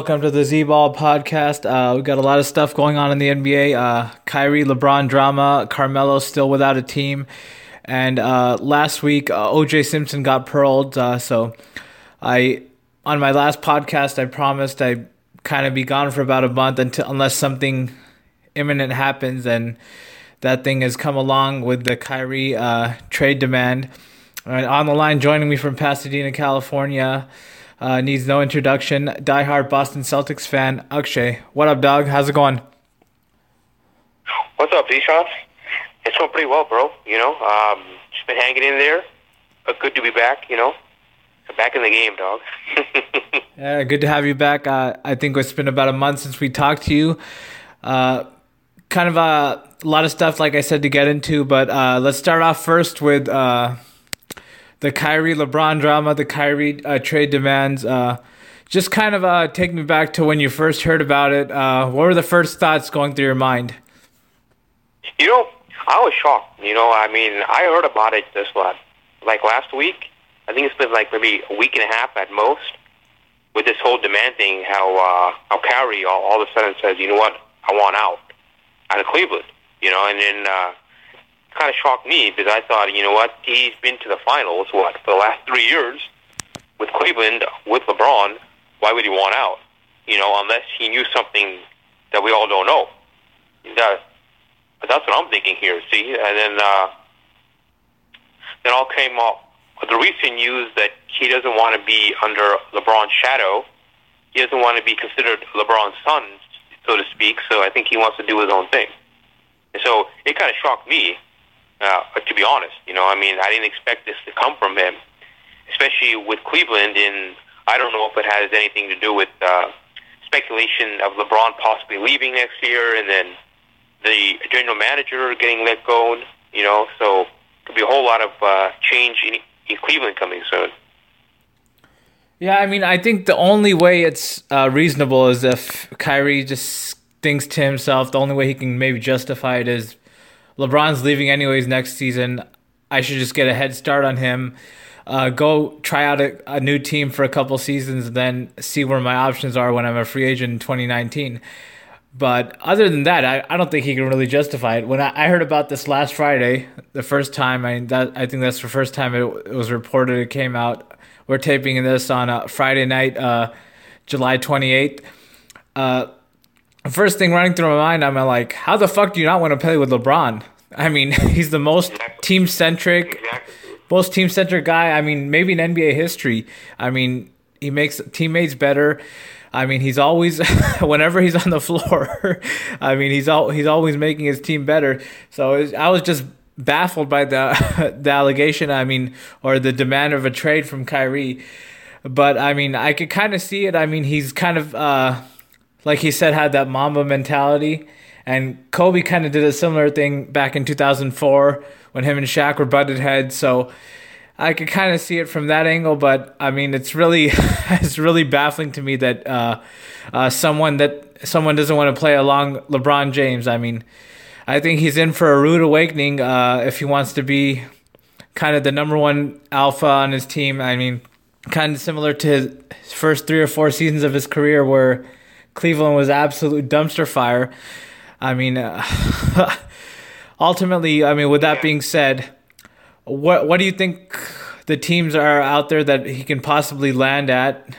Welcome to the Z Ball podcast. Uh, we've got a lot of stuff going on in the NBA. Uh, Kyrie, LeBron drama. Carmelo still without a team. And uh, last week, uh, OJ Simpson got paroled. Uh, so I, on my last podcast, I promised I'd kind of be gone for about a month until unless something imminent happens. And that thing has come along with the Kyrie uh, trade demand. on the line, joining me from Pasadena, California. Uh, needs no introduction. Diehard Boston Celtics fan, Akshay. What up, dog? How's it going? What's up, D-Shot? It's going pretty well, bro. You know, um, just been hanging in there. But good to be back, you know. Back in the game, dog. yeah, good to have you back. Uh, I think it's been about a month since we talked to you. Uh, kind of a lot of stuff, like I said, to get into, but uh, let's start off first with uh, the Kyrie LeBron drama, the Kyrie uh, trade demands. Uh, just kind of uh, take me back to when you first heard about it. Uh, what were the first thoughts going through your mind? You know, I was shocked. You know, I mean, I heard about it this last, like last week. I think it's been like maybe a week and a half at most with this whole demand thing. How uh, how Kyrie all, all of a sudden says, you know what, I want out out of Cleveland. You know, and then uh, kind of shocked me because I thought, you know what, he's been to the finals, what, for the last three years with Cleveland, with LeBron. Why would he want out? You know, unless he knew something that we all don't know. That, that's what I'm thinking here, see? And then, uh, then all came up the recent news that he doesn't want to be under LeBron's shadow. He doesn't want to be considered LeBron's son, so to speak. So I think he wants to do his own thing. So it kind of shocked me uh, to be honest, you know, I mean, I didn't expect this to come from him, especially with Cleveland. And I don't know if it has anything to do with uh, speculation of LeBron possibly leaving next year, and then the general manager getting let go. You know, so could be a whole lot of uh, change in, in Cleveland coming soon. Yeah, I mean, I think the only way it's uh, reasonable is if Kyrie just thinks to himself the only way he can maybe justify it is LeBron's leaving anyways next season. I should just get a head start on him. Uh, go try out a, a, new team for a couple seasons, then see where my options are when I'm a free agent in 2019. But other than that, I, I don't think he can really justify it. When I, I heard about this last Friday, the first time, I that I think that's the first time it, it was reported it came out. We're taping this on a Friday night, uh, July 28th. Uh, first thing running through my mind, I'm like, how the fuck do you not want to play with LeBron? I mean, he's the most team centric, most team centric guy. I mean, maybe in NBA history. I mean, he makes teammates better. I mean, he's always whenever he's on the floor. I mean, he's all he's always making his team better. So was, I was just baffled by the the allegation. I mean, or the demand of a trade from Kyrie. But I mean, I could kind of see it. I mean, he's kind of uh, like he said, had that Mamba mentality. And Kobe kind of did a similar thing back in 2004 when him and Shaq were butted heads. So I could kind of see it from that angle, but I mean, it's really it's really baffling to me that uh, uh, someone that someone doesn't want to play along LeBron James. I mean, I think he's in for a rude awakening uh, if he wants to be kind of the number one alpha on his team. I mean, kind of similar to his first three or four seasons of his career where Cleveland was absolute dumpster fire. I mean, uh, ultimately, I mean, with that being said, what what do you think the teams are out there that he can possibly land at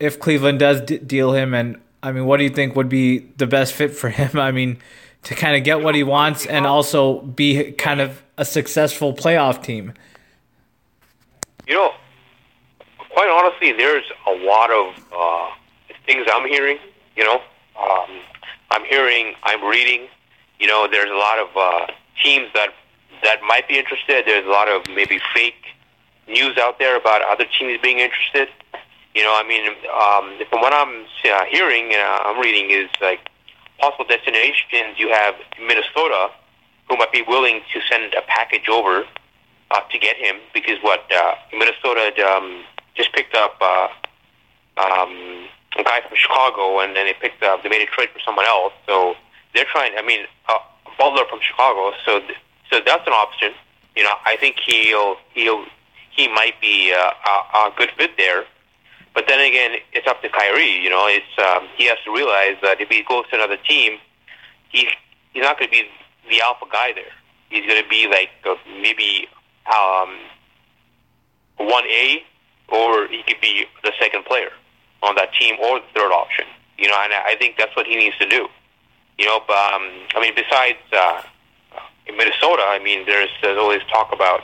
if Cleveland does d- deal him? And I mean, what do you think would be the best fit for him? I mean, to kind of get what he wants and also be kind of a successful playoff team. You know, quite honestly, there's a lot of uh, things I'm hearing. You know, um, I'm hearing, I'm reading. You know, there's a lot of uh, teams that that might be interested. There's a lot of maybe fake news out there about other teams being interested. You know, I mean, um, from what I'm uh, hearing and uh, I'm reading is like possible destinations. You have Minnesota, who might be willing to send a package over uh, to get him because what uh, Minnesota um, just picked up uh, um, a guy from Chicago, and then they picked up they made a trade for someone else. So they're trying. I mean, uh, Butler from Chicago. So th- so that's an option. You know, I think he'll he'll he might be uh, a, a good fit there. But then again, it's up to Kyrie. You know, it's um, he has to realize that if he goes to another team, he's he's not going to be the alpha guy there. He's going to be like uh, maybe um, one A, or he could be the second player on that team, or the third option. You know, and I think that's what he needs to do. You know, but, um, I mean, besides uh, in Minnesota, I mean, there's, there's always talk about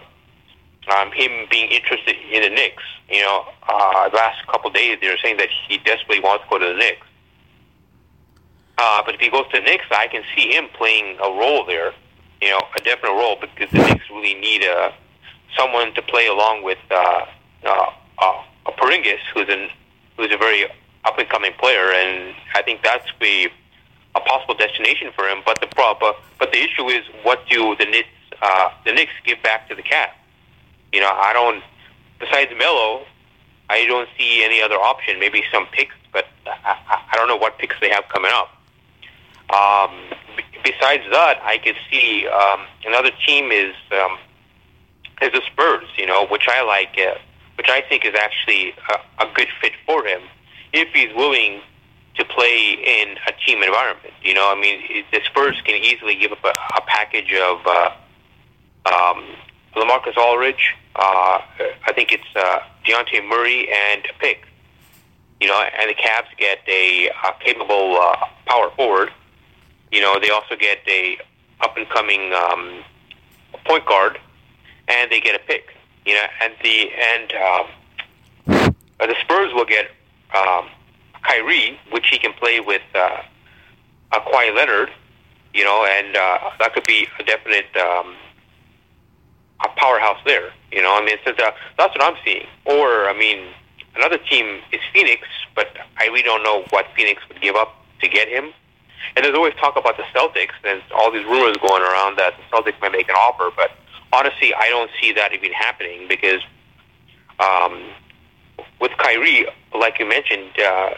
um, him being interested in the Knicks. You know, uh, the last couple of days they were saying that he desperately wants to go to the Knicks. Uh, but if he goes to the Knicks, I can see him playing a role there. You know, a definite role because the Knicks really need uh, someone to play along with uh, uh, uh, a Porzingis, who's an who's a very up and coming player, and I think that's the a possible destination for him. But the problem, but the issue is, what do the Knicks uh, the Knicks give back to the Cavs? You know, I don't. Besides Melo, I don't see any other option. Maybe some picks, but I, I don't know what picks they have coming up. Um, b- besides that, I could see um, another team is um, is the Spurs. You know, which I like, uh, which I think is actually a, a good fit for him if he's willing to play in a team environment. You know, I mean, the Spurs can easily give up a, a package of uh, um, LaMarcus Aldridge. Uh, I think it's uh, Dejounte Murray and a pick. You know, and the Cavs get a, a capable uh, power forward. You know, they also get a up and coming um, point guard, and they get a pick. You know, and the and um, the Spurs will get um, Kyrie, which he can play with uh, a Kawhi Leonard. You know, and uh, that could be a definite. Um, a powerhouse there. You know, I mean, so uh, that's what I'm seeing. Or, I mean, another team is Phoenix, but I really don't know what Phoenix would give up to get him. And there's always talk about the Celtics. There's all these rumors going around that the Celtics might make an offer, but honestly, I don't see that even happening because um, with Kyrie, like you mentioned, uh,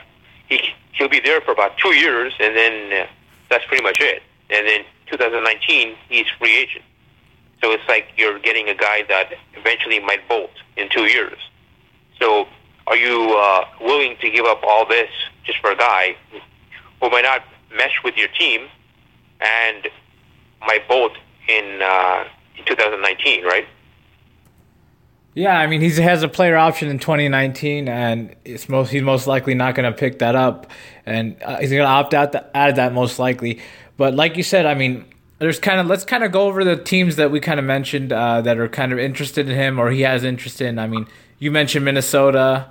he he'll be there for about two years, and then uh, that's pretty much it. And then 2019, he's free agent. So it's like you're getting a guy that eventually might bolt in two years. So are you uh, willing to give up all this just for a guy who might not mesh with your team and might bolt in, uh, 2019, right? Yeah, I mean he has a player option in 2019, and it's most he's most likely not going to pick that up, and uh, he's going to opt out the, out of that most likely. But like you said, I mean there's kind of let's kind of go over the teams that we kind of mentioned uh, that are kind of interested in him or he has interest in. I mean, you mentioned Minnesota.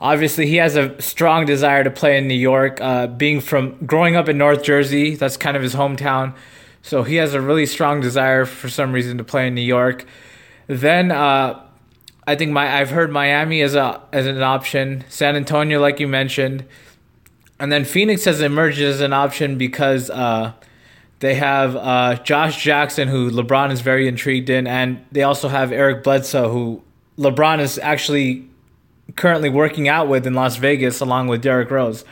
Obviously, he has a strong desire to play in New York. Uh, being from growing up in North Jersey, that's kind of his hometown. So he has a really strong desire for some reason to play in New York. Then uh, I think my I've heard Miami as a as an option. San Antonio, like you mentioned, and then Phoenix has emerged as an option because uh, they have uh, Josh Jackson, who LeBron is very intrigued in, and they also have Eric Bledsoe, who LeBron is actually currently working out with in Las Vegas, along with Derrick Rose.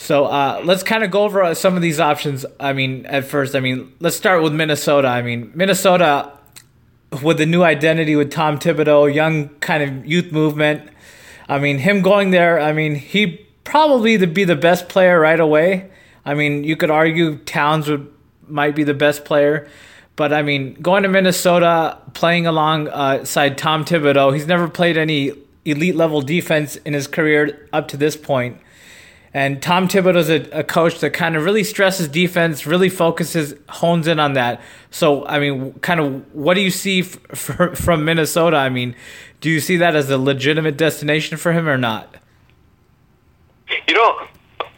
So uh, let's kind of go over some of these options. I mean, at first, I mean, let's start with Minnesota. I mean, Minnesota with the new identity with Tom Thibodeau, young kind of youth movement. I mean, him going there. I mean, he probably to be the best player right away. I mean, you could argue Towns would might be the best player, but I mean, going to Minnesota, playing alongside Tom Thibodeau, he's never played any elite level defense in his career up to this point. And Tom Thibodeau's a, a coach that kind of really stresses defense, really focuses, hones in on that. So, I mean, kind of, what do you see f- f- from Minnesota? I mean, do you see that as a legitimate destination for him or not? You know,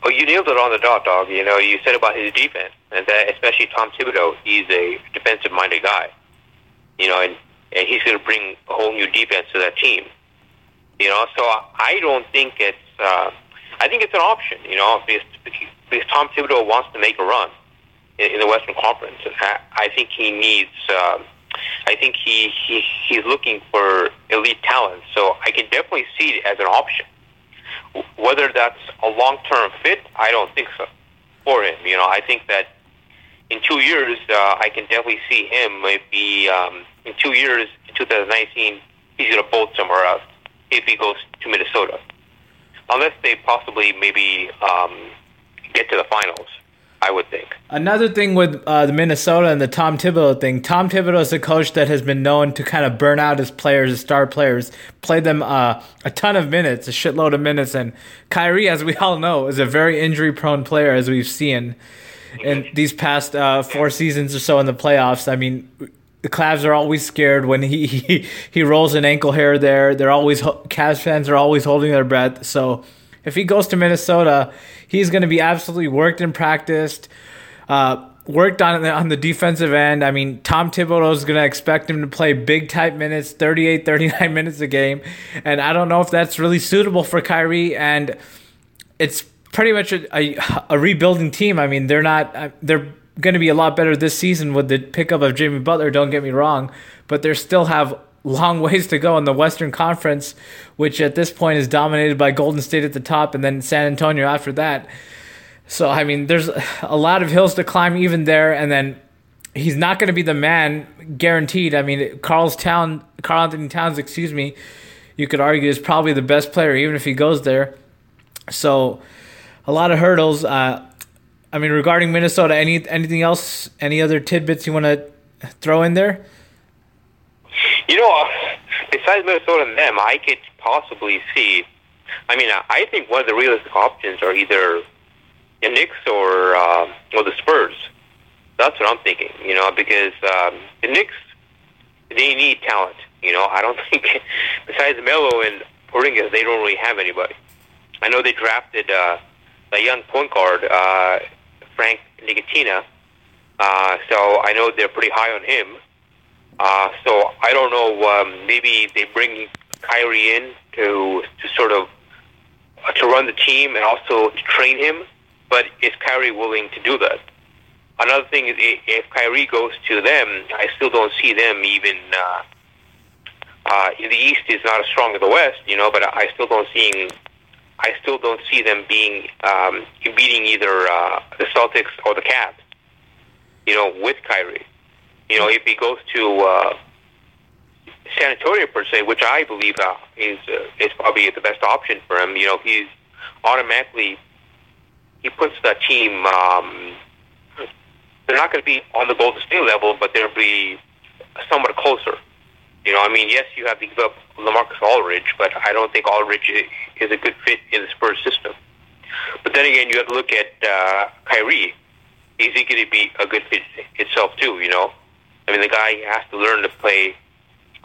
you nailed it on the dot, dog. You know, you said about his defense, and that especially Tom Thibodeau, he's a defensive-minded guy. You know, and and he's going to bring a whole new defense to that team. You know, so I don't think it's. Uh, I think it's an option. You know, because, because Tom Thibodeau wants to make a run in, in the Western Conference. I, I think he needs. Uh, I think he, he he's looking for elite talent. So I can definitely see it as an option. Whether that's a long term fit, I don't think so for him. You know, I think that in two years, uh, I can definitely see him maybe um, in two years, in 2019, he's going to bolt somewhere else if he goes to Minnesota, unless they possibly maybe um, get to the finals. I would think. Another thing with uh, the Minnesota and the Tom Thibodeau thing, Tom Thibodeau is a coach that has been known to kind of burn out his players, his star players, play them uh, a ton of minutes, a shitload of minutes. And Kyrie, as we all know, is a very injury prone player, as we've seen in these past uh, four seasons or so in the playoffs. I mean, the Cavs are always scared when he, he, he rolls an ankle hair there. They're always, Cavs fans are always holding their breath. So if he goes to Minnesota, he's going to be absolutely worked and practiced. Uh, worked on on the defensive end. I mean, Tom Thibodeau is going to expect him to play big type minutes, 38, 39 minutes a game. And I don't know if that's really suitable for Kyrie. And it's pretty much a, a, a rebuilding team. I mean, they're not, uh, they're going to be a lot better this season with the pickup of Jimmy Butler, don't get me wrong. But they still have long ways to go in the Western Conference, which at this point is dominated by Golden State at the top and then San Antonio after that. So, I mean, there's a lot of hills to climb even there. And then he's not going to be the man guaranteed. I mean, Carl's Town, Karl Anthony Towns, excuse me, you could argue is probably the best player, even if he goes there. So, a lot of hurdles. Uh, I mean, regarding Minnesota, any anything else, any other tidbits you want to throw in there? You know, uh, besides Minnesota and them, I could possibly see. I mean, I think one of the realistic options are either the Knicks or uh, or the Spurs. That's what I'm thinking. You know, because um, the Knicks they need talent. You know, I don't think besides Melo and Porzingis, they don't really have anybody. I know they drafted uh, a young point guard, uh, Frank Ntilikina. Uh, so I know they're pretty high on him. Uh, so I don't know. Um, maybe they bring Kyrie in to to sort of uh, to run the team and also to train him. But is Kyrie willing to do that? Another thing is if Kyrie goes to them, I still don't see them even. Uh, uh, the East is not as strong as the West, you know, but I still don't see. I still don't see them being um, beating either uh, the Celtics or the Cavs. You know, with Kyrie. You know, if he goes to uh, San Antonio per se, which I believe uh, is uh, is probably the best option for him. You know, he's automatically he puts that team. Um, they're not going to be on the Golden State level, but they'll be somewhat closer. You know, I mean, yes, you have up LaMarcus Aldridge, but I don't think Aldridge is a good fit in the Spurs system. But then again, you have to look at uh, Kyrie. Is he going to be a good fit itself too? You know, I mean, the guy has to learn to play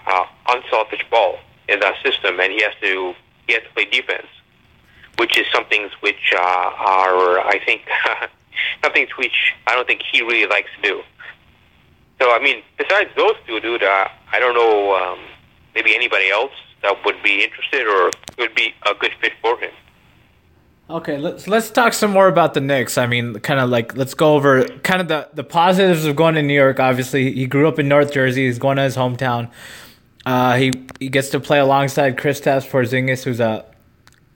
uh, unselfish ball in that system, and he has to he has to play defense, which is something which uh, are I think something which I don't think he really likes to do. So I mean, besides those two, dude, uh, I don't know um, maybe anybody else that would be interested or would be a good fit for him. Okay, let's let's talk some more about the Knicks. I mean, kind of like let's go over kind of the, the positives of going to New York. Obviously, he grew up in North Jersey. He's going to his hometown. Uh, he he gets to play alongside Kristaps Porzingis, who's a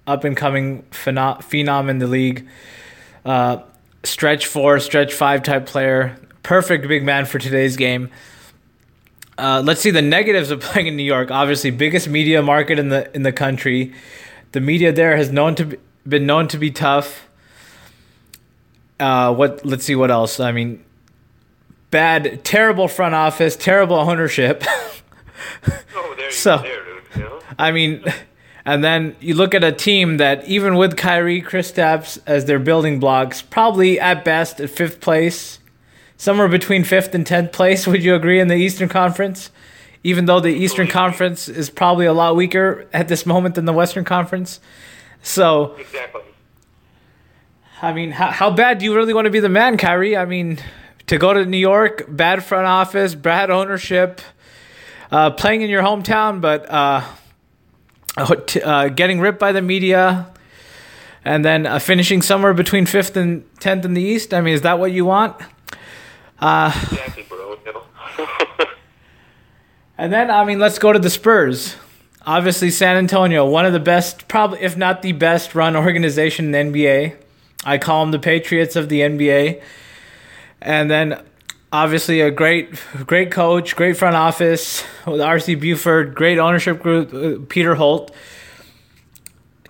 up and coming phenom, phenom in the league. Uh, stretch four, stretch five type player. Perfect big man for today's game. Uh, let's see the negatives of playing in New York. Obviously, biggest media market in the in the country. The media there has known to be, been known to be tough. Uh, what? Let's see what else. I mean, bad, terrible front office, terrible ownership. oh, there so, there, dude, you know? I mean, and then you look at a team that even with Kyrie, Kristaps as their building blocks, probably at best at fifth place, somewhere between fifth and tenth place. Would you agree in the Eastern Conference? Even though the Eastern Conference is probably a lot weaker at this moment than the Western Conference. So exactly. I mean, how, how bad do you really want to be the man, Kyrie? I mean, to go to New York, bad front office, bad ownership. uh, playing in your hometown, but uh, uh, getting ripped by the media, and then uh, finishing somewhere between fifth and tenth in the East. I mean, is that what you want? Uh, exactly, bro. and then, I mean, let's go to the Spurs. Obviously, San Antonio, one of the best, probably if not the best run organization in the NBA. I call them the Patriots of the NBA. And then obviously a great great coach, great front office with RC Buford, great ownership group, uh, Peter Holt.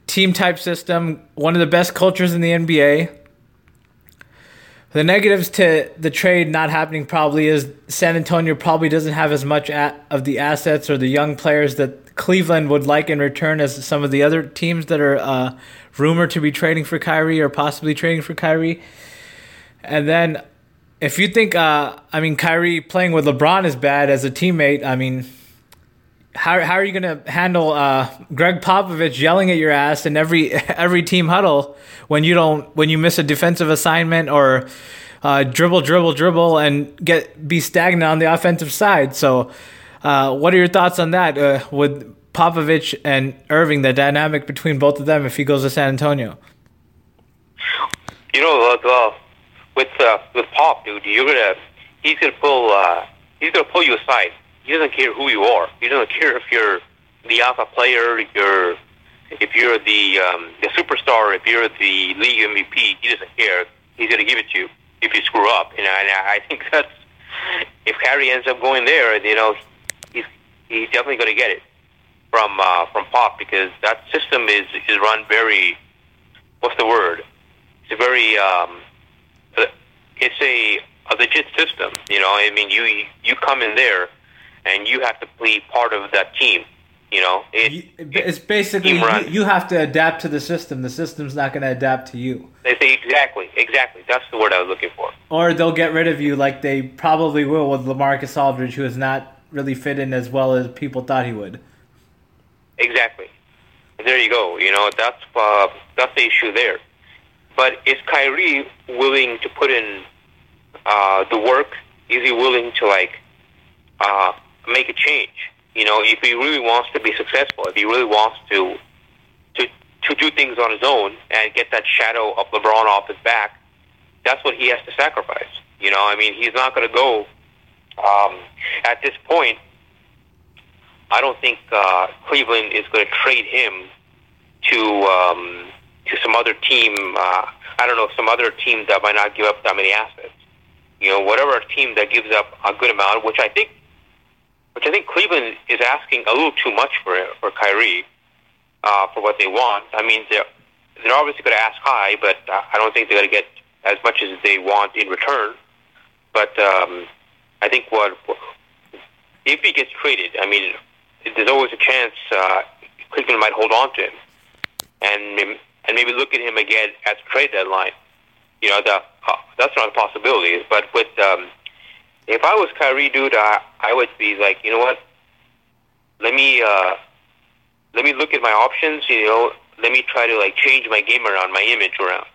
Team type system, one of the best cultures in the NBA. The negatives to the trade not happening probably is San Antonio probably doesn't have as much of the assets or the young players that Cleveland would like in return as some of the other teams that are uh, rumored to be trading for Kyrie or possibly trading for Kyrie. And then if you think, uh, I mean, Kyrie playing with LeBron is bad as a teammate, I mean, how how are you going to handle uh, Gregg Popovich yelling at your ass in every every team huddle when you don't when you miss a defensive assignment or uh, dribble dribble dribble and get be stagnant on the offensive side? So, uh, what are your thoughts on that uh, with Popovich and Irving, the dynamic between both of them if he goes to San Antonio? You know, uh, with uh, with Pop, dude, you're gonna he's gonna pull he's gonna pull you aside. He doesn't care who you are. He doesn't care if you're the alpha player, if you're if you're the um, the superstar, if you're the league MVP. He doesn't care. He's gonna give it to you if you screw up. You know, and I think that's if Harry ends up going there, you know, he's he's definitely gonna get it from uh, from Pop because that system is is run very what's the word? It's a very um, it's a a legit system. You know, I mean, you you come in there, and you have to be part of that team. You know, it, it's basically you, you, have to adapt to the system. The system's not going to adapt to you. They say exactly, exactly. That's the word I was looking for. Or they'll get rid of you, like they probably will with LaMarcus Aldridge, who has not really fit in as well as people thought he would. Exactly. There you go. You know, that's uh, that's the issue there. But is Kyrie willing to put in uh, the work? Is he willing to like uh, make a change? You know, if he really wants to be successful, if he really wants to to to do things on his own and get that shadow of LeBron off his back, that's what he has to sacrifice. You know, I mean, he's not going to go um, at this point. I don't think uh, Cleveland is going to trade him to um, to some other team. Uh, I don't know, some other team that might not give up that many assets. You know, whatever team that gives up a good amount, which I think, which I think Cleveland is asking a little too much for for Kyrie uh, for what they want. I mean, they're they're obviously going to ask high, but I don't think they're going to get as much as they want in return. But um, I think what if he gets traded, I mean, there's always a chance uh, Cleveland might hold on to him, and and maybe look at him again at the trade deadline. You know, the, uh, that's not a possibility. But with um, if I was Kyrie, dude, I, I would be like, you know what? Let me uh, let me look at my options. You know, let me try to like change my game around, my image around.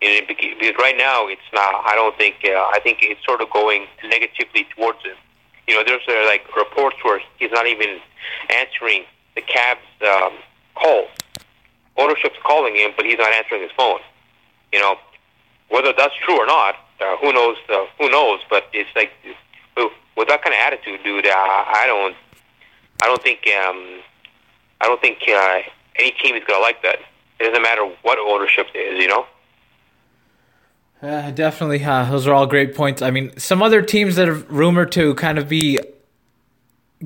You know, because right now it's not. I don't think. Uh, I think it's sort of going negatively towards him. You know, there's uh, like reports where he's not even answering the Cavs um, calls ownership's calling him, but he's not answering his phone. You know, whether that's true or not, uh, who knows? Uh, who knows? But it's like with that kind of attitude, dude. I don't, I don't think, um, I don't think uh, any team is gonna like that. It doesn't matter what ownership is, you know. Uh, definitely, uh, those are all great points. I mean, some other teams that are rumored to kind of be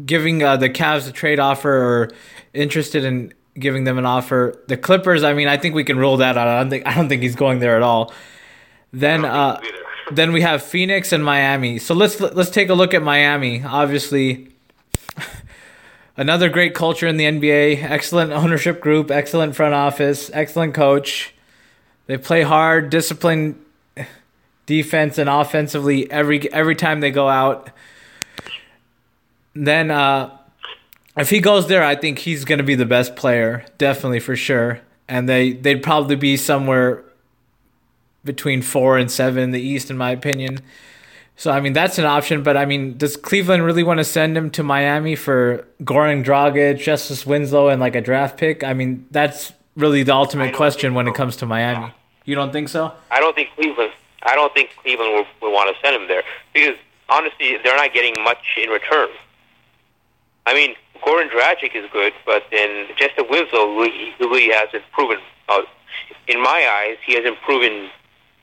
giving uh, the Cavs a trade offer or interested in giving them an offer. The Clippers, I mean, I think we can rule that out. I don't think I don't think he's going there at all. Then uh, then we have Phoenix and Miami. So let's let's take a look at Miami. Obviously, another great culture in the NBA. Excellent ownership group, excellent front office, excellent coach. They play hard, disciplined defense and offensively every every time they go out. Then uh, if he goes there, I think he's going to be the best player, definitely for sure. And they they'd probably be somewhere between four and seven in the East, in my opinion. So I mean that's an option, but I mean, does Cleveland really want to send him to Miami for Goran Dragic, Justice Winslow, and like a draft pick? I mean, that's really the ultimate question when so. it comes to Miami. Yeah. You don't think so? I don't think Cleveland. I don't think Cleveland will, will want to send him there because honestly, they're not getting much in return. I mean, Goran Dragic is good, but then Justice Winslow really, really hasn't proven. Uh, in my eyes, he hasn't proven.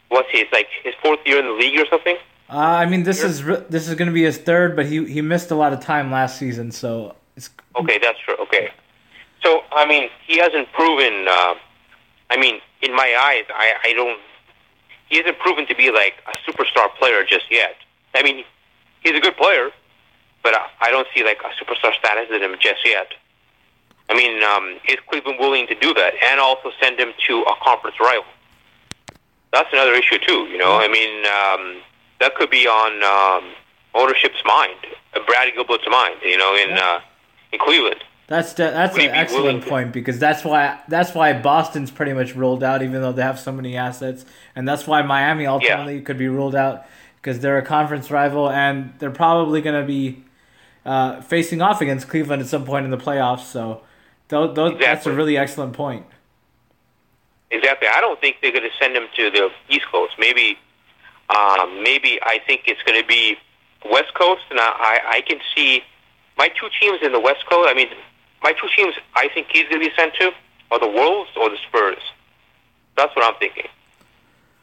What's his like his fourth year in the league or something? Uh, I mean, this is this is going to be his third, but he he missed a lot of time last season, so it's okay. That's true. Okay, so I mean, he hasn't proven. Uh, I mean, in my eyes, I I don't. He hasn't proven to be like a superstar player just yet. I mean, he's a good player, but I don't see like a superstar status in him just yet. I mean, um, is Cleveland willing to do that and also send him to a conference rival? That's another issue too. You know, I mean. Um, that could be on um, ownership's mind, uh, Brad Gilbert's mind. You know, in uh, in Cleveland. That's de- that's an excellent point because that's why that's why Boston's pretty much ruled out, even though they have so many assets, and that's why Miami ultimately yeah. could be ruled out because they're a conference rival and they're probably going to be uh, facing off against Cleveland at some point in the playoffs. So, th- th- exactly. that's a really excellent point. Exactly. I don't think they're going to send him to the East Coast. Maybe um, maybe I think it's going to be West Coast, and I, I can see my two teams in the West Coast. I mean, my two teams I think he's going to be sent to are the Wolves or the Spurs. That's what I'm thinking.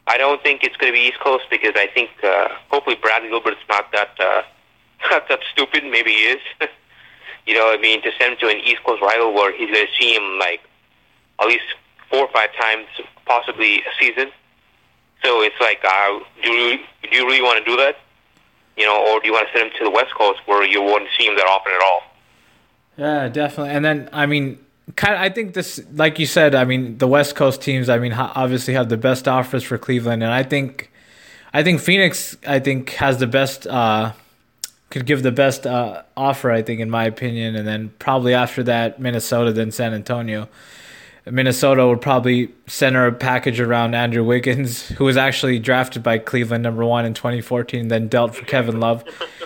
I don't think it's going to be East Coast because I think uh, hopefully Bradley Gilbert's not that uh, not that stupid. Maybe he is. you know, I mean, to send him to an East Coast rival where he's going to see him like at least four or five times, possibly a season. So it's like, uh, do you do you really want to do that? You know, or do you want to send him to the West Coast where you wouldn't see him that often at all? Yeah, definitely. And then, I mean, kind of, I think this, like you said, I mean, the West Coast teams, I mean, obviously have the best offers for Cleveland, and I think, I think Phoenix, I think has the best, uh, could give the best uh, offer, I think, in my opinion, and then probably after that, Minnesota, then San Antonio. Minnesota would probably center a package around Andrew Wiggins, who was actually drafted by Cleveland number one in 2014, then dealt for Kevin Love.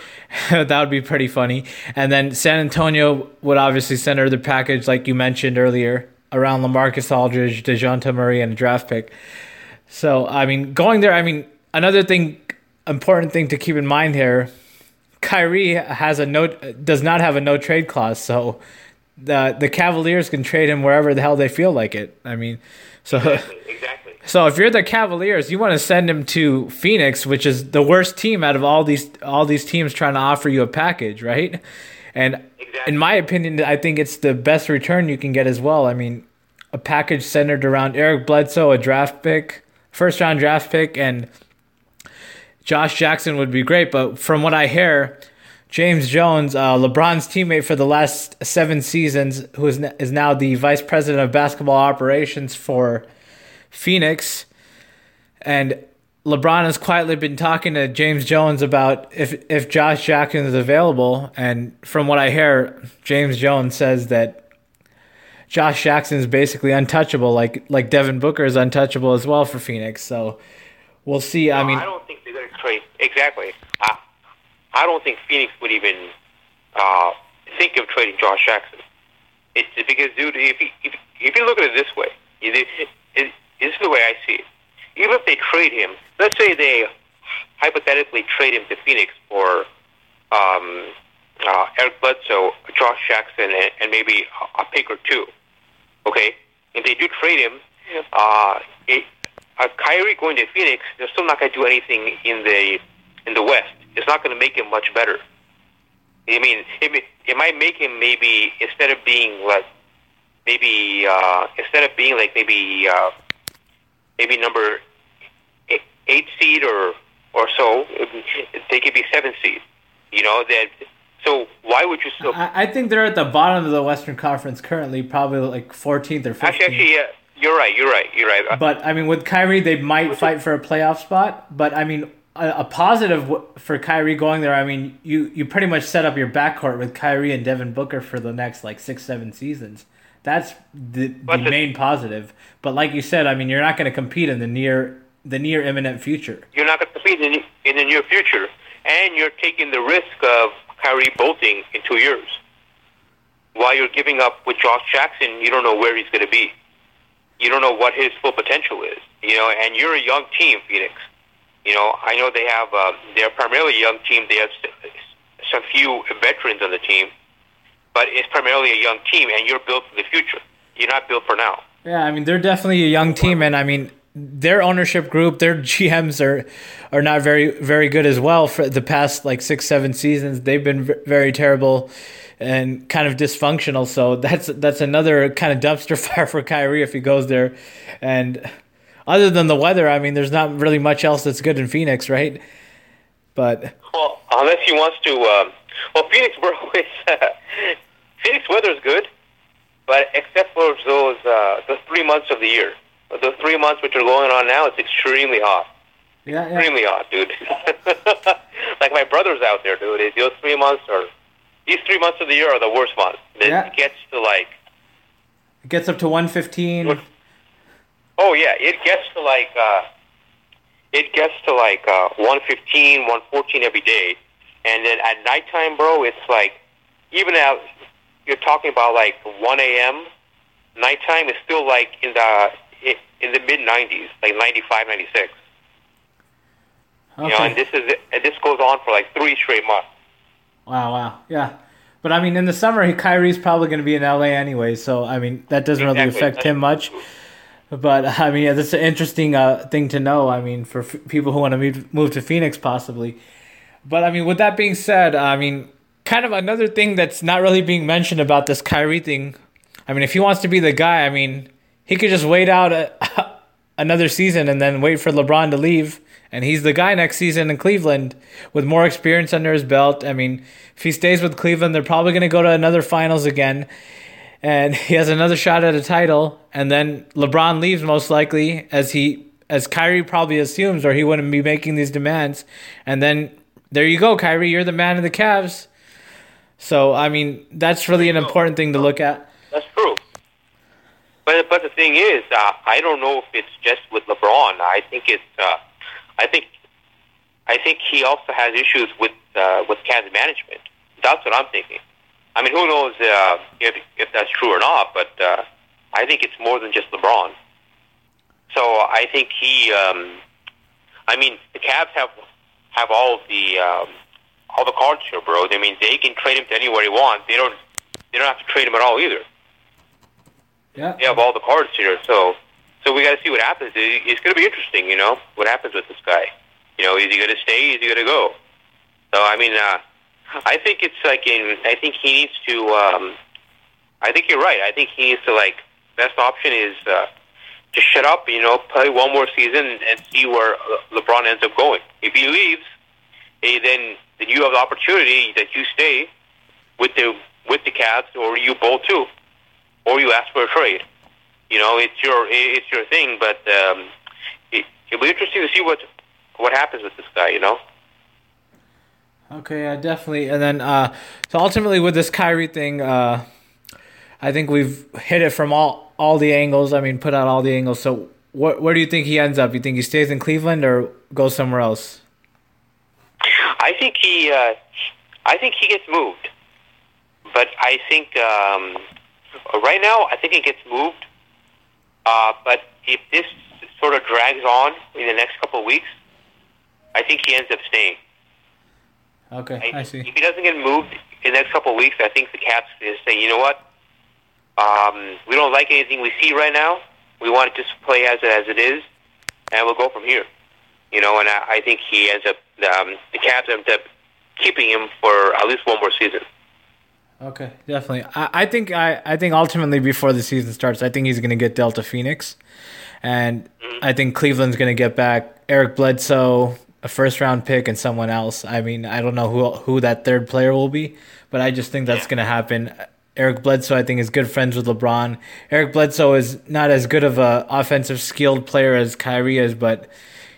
that would be pretty funny. And then San Antonio would obviously center the package, like you mentioned earlier, around LaMarcus Aldridge, Dejounte Murray, and a draft pick. So, I mean, going there, I mean, another thing, important thing to keep in mind here Kyrie has a no, does not have a no trade clause. So, the the Cavaliers can trade him wherever the hell they feel like it. I mean, so exactly. exactly. So if you're the Cavaliers, you want to send him to Phoenix, which is the worst team out of all these all these teams trying to offer you a package, right? And exactly. in my opinion, I think it's the best return you can get as well. I mean, a package centered around Eric Bledsoe, a draft pick, first round draft pick, and Josh Jackson would be great. But from what I hear, James Jones, uh, LeBron's teammate for the last seven seasons, who is, is now the vice president of basketball operations for Phoenix. And LeBron has quietly been talking to James Jones about if, if Josh Jackson is available. And from what I hear, James Jones says that Josh Jackson is basically untouchable, like like Devin Booker is untouchable as well for Phoenix. So we'll see. No, I mean, I don't think they're going to trade exactly. I don't think Phoenix would even uh, think of trading Josh Jackson. It's because, dude, if you, if, if you look at it this way, it, it, this is the way I see it. Even if they trade him, let's say they hypothetically trade him to Phoenix for um, uh, Eric Bledsoe, Josh Jackson, and, and maybe a, a pick or two. Okay, if they do trade him, uh, it, uh, Kyrie going to Phoenix, they're still not going to do anything in the in the West it's not going to make him much better. I mean, it, it might make him maybe instead of being like maybe uh, instead of being like maybe uh, maybe number eight, eight seed or or so, they could be seven seed. You know that. So why would you still? I, I think they're at the bottom of the Western Conference currently, probably like 14th or 15th. Actually, actually, yeah, you're right. You're right. You're right. But I mean, with Kyrie, they might fight for a playoff spot. But I mean, a, a positive for Kyrie going there. I mean, you you pretty much set up your backcourt with Kyrie and Devin Booker for the next like six seven seasons. That's the, the main positive. But like you said, I mean, you're not going to compete in the near the near imminent future. You're not going to compete in, in the near future. and you're taking the risk of Kyrie bolting in two years. While you're giving up with Josh Jackson, you don't know where he's going to be. You don't know what his full potential is. You know, and you're a young team, Phoenix. You know, I know they have uh, they're primarily a young team. They have some few veterans on the team, but it's primarily a young team, and you're built for the future. You're not built for now. Yeah, I mean they're definitely a young team, and I mean their ownership group, their GMs are are not very very good as well. For the past like six seven seasons, they've been very terrible and kind of dysfunctional. So that's that's another kind of dumpster fire for Kyrie if he goes there. And other than the weather, I mean, there's not really much else that's good in Phoenix, right? But well, unless he wants to, um, well, Phoenix, bro, is uh, Phoenix weather is good, but except for those uh, the three months of the year. The three months which are going on now, it's extremely hot. Yeah, yeah. Extremely hot, dude. like my brother's out there, dude. Those three months are these three months of the year are the worst months. It Yeah. gets to like it gets up to 115. Oh yeah, it gets to like uh it gets to like uh 115, 114 every day. And then at nighttime, bro, it's like even out you're talking about like 1 a.m. nighttime is still like in the in the mid 90s, like 95, 96. You know, and this is and this goes on for like three straight months. Wow, wow, yeah. But I mean, in the summer, Kyrie's probably going to be in LA anyway, so I mean, that doesn't really Exactly. affect him much. But I mean, yeah, that's an interesting uh, thing to know. I mean, for f- people who want to move, move to Phoenix, possibly. But I mean, with that being said, I mean, kind of another thing that's not really being mentioned about this Kyrie thing. I mean, if he wants to be the guy, I mean, he could just wait out a, another season and then wait for LeBron to leave, and he's the guy next season in Cleveland with more experience under his belt. I mean, if he stays with Cleveland, they're probably going to go to another finals again, and he has another shot at a title. And then LeBron leaves most likely, as he as Kyrie probably assumes, or he wouldn't be making these demands. And then there you go, Kyrie, you're the man of the Cavs. So I mean, that's really an important thing to look at. That's true. But but the thing is, uh, I don't know if it's just with LeBron. I think it's. Uh, I think. I think he also has issues with uh, with Cavs management. That's what I'm thinking. I mean, who knows uh, if if that's true or not? But uh, I think it's more than just LeBron. So I think he. Um, I mean, the Cavs have have all of the um, all the cards here, bro. I mean, they can trade him to anywhere they want. They don't. They don't have to trade him at all either. Yeah. They have all the cards here, so so we got to see what happens. It's going to be interesting, you know, what happens with this guy. You know, is he going to stay? Is he going to go? So I mean, uh, I think it's like in. I think he needs to. Um, I think you're right. I think he needs to like. Best option is uh, to shut up. You know, play one more season and see where LeBron ends up going. If he leaves, eh, then then you have the opportunity that you stay with the with the Cavs, or you bowl too, or you ask for a trade. You know, it's your it's your thing, but um, it, it'll be interesting to see what what happens with this guy. You know. Okay, yeah, definitely. And then, uh, so ultimately with this Kyrie thing, uh, I think we've hit it from all all the angles. I mean, put out all the angles. So, what where do you think he ends up? You think he stays in Cleveland or goes somewhere else? I think he, uh, I think he gets moved, but I think um, right now I think he gets moved. Uh, but if this sort of drags on in the next couple of weeks, I think he ends up staying. Okay, I see. If he doesn't get moved in the next couple of weeks, I think the Cavs is saying, you know what, um, we don't like anything we see right now. We want to just play as as it is, and we'll go from here. You know, and I, I think he ends up um, the Cavs end up keeping him for at least one more season. Okay, definitely. I, I think I, I think ultimately before the season starts, I think he's going to get dealt to Phoenix, and I think Cleveland's going to get back Eric Bledsoe, a first round pick, and someone else. I mean, I don't know who who that third player will be, but I just think that's Yeah. going to happen. Eric Bledsoe, I think, is good friends with LeBron. Eric Bledsoe is not as good of a offensive skilled player as Kyrie is, but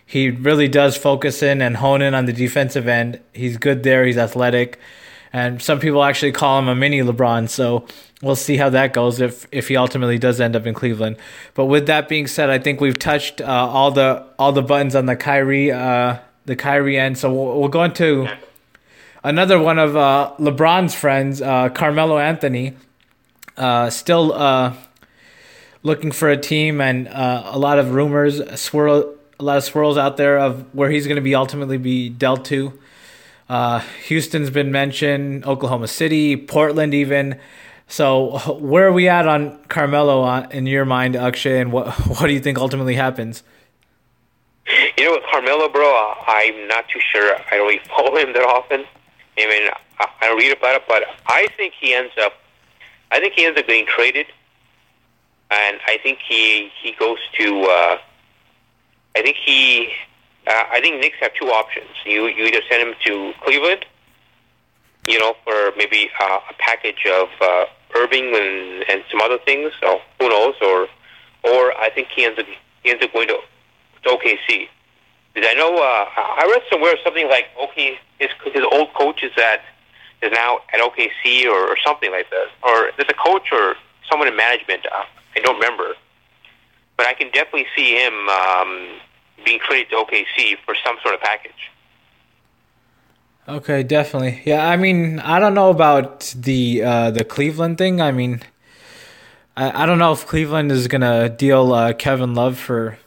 he really does focus in and hone in on the defensive end. He's good there. He's athletic, and some people actually call him a mini LeBron. So we'll see how that goes if if he ultimately does end up in Cleveland. But with that being said, I think we've touched uh, all the all the buttons on the Kyrie uh, the Kyrie end. So we'll, we'll go into another one of uh, LeBron's friends, uh, Carmelo Anthony, uh, still uh, looking for a team, and uh, a lot of rumors swirl, a lot of swirls out there of where he's going to be ultimately be dealt to. Uh, Houston's been mentioned, Oklahoma City, Portland, even. So, where are we at on Carmelo in your mind, Akshay, and what what do you think ultimately happens? You know, with Carmelo, bro, I'm not too sure. I don't really follow him that often. I mean, I, I read about it, but I think he ends up. I think he ends up getting traded, and I think he he goes to. Uh, I think he. Uh, I think Knicks have two options. You you either send him to Cleveland, you know, for maybe uh, a package of uh, Irving and, and some other things. So who knows? Or or I think he ends up he ends up going to, to OKC. I know uh, I read somewhere something like okay, his his old coach is at is now at OKC or, or something like that. Or there's a coach or someone in management. Uh, I don't remember, but I can definitely see him um, being traded to OKC for some sort of package. Okay, definitely. Yeah, I mean, I don't know about the uh, the Cleveland thing. I mean, I, I don't know if Cleveland is gonna deal uh, Kevin Love for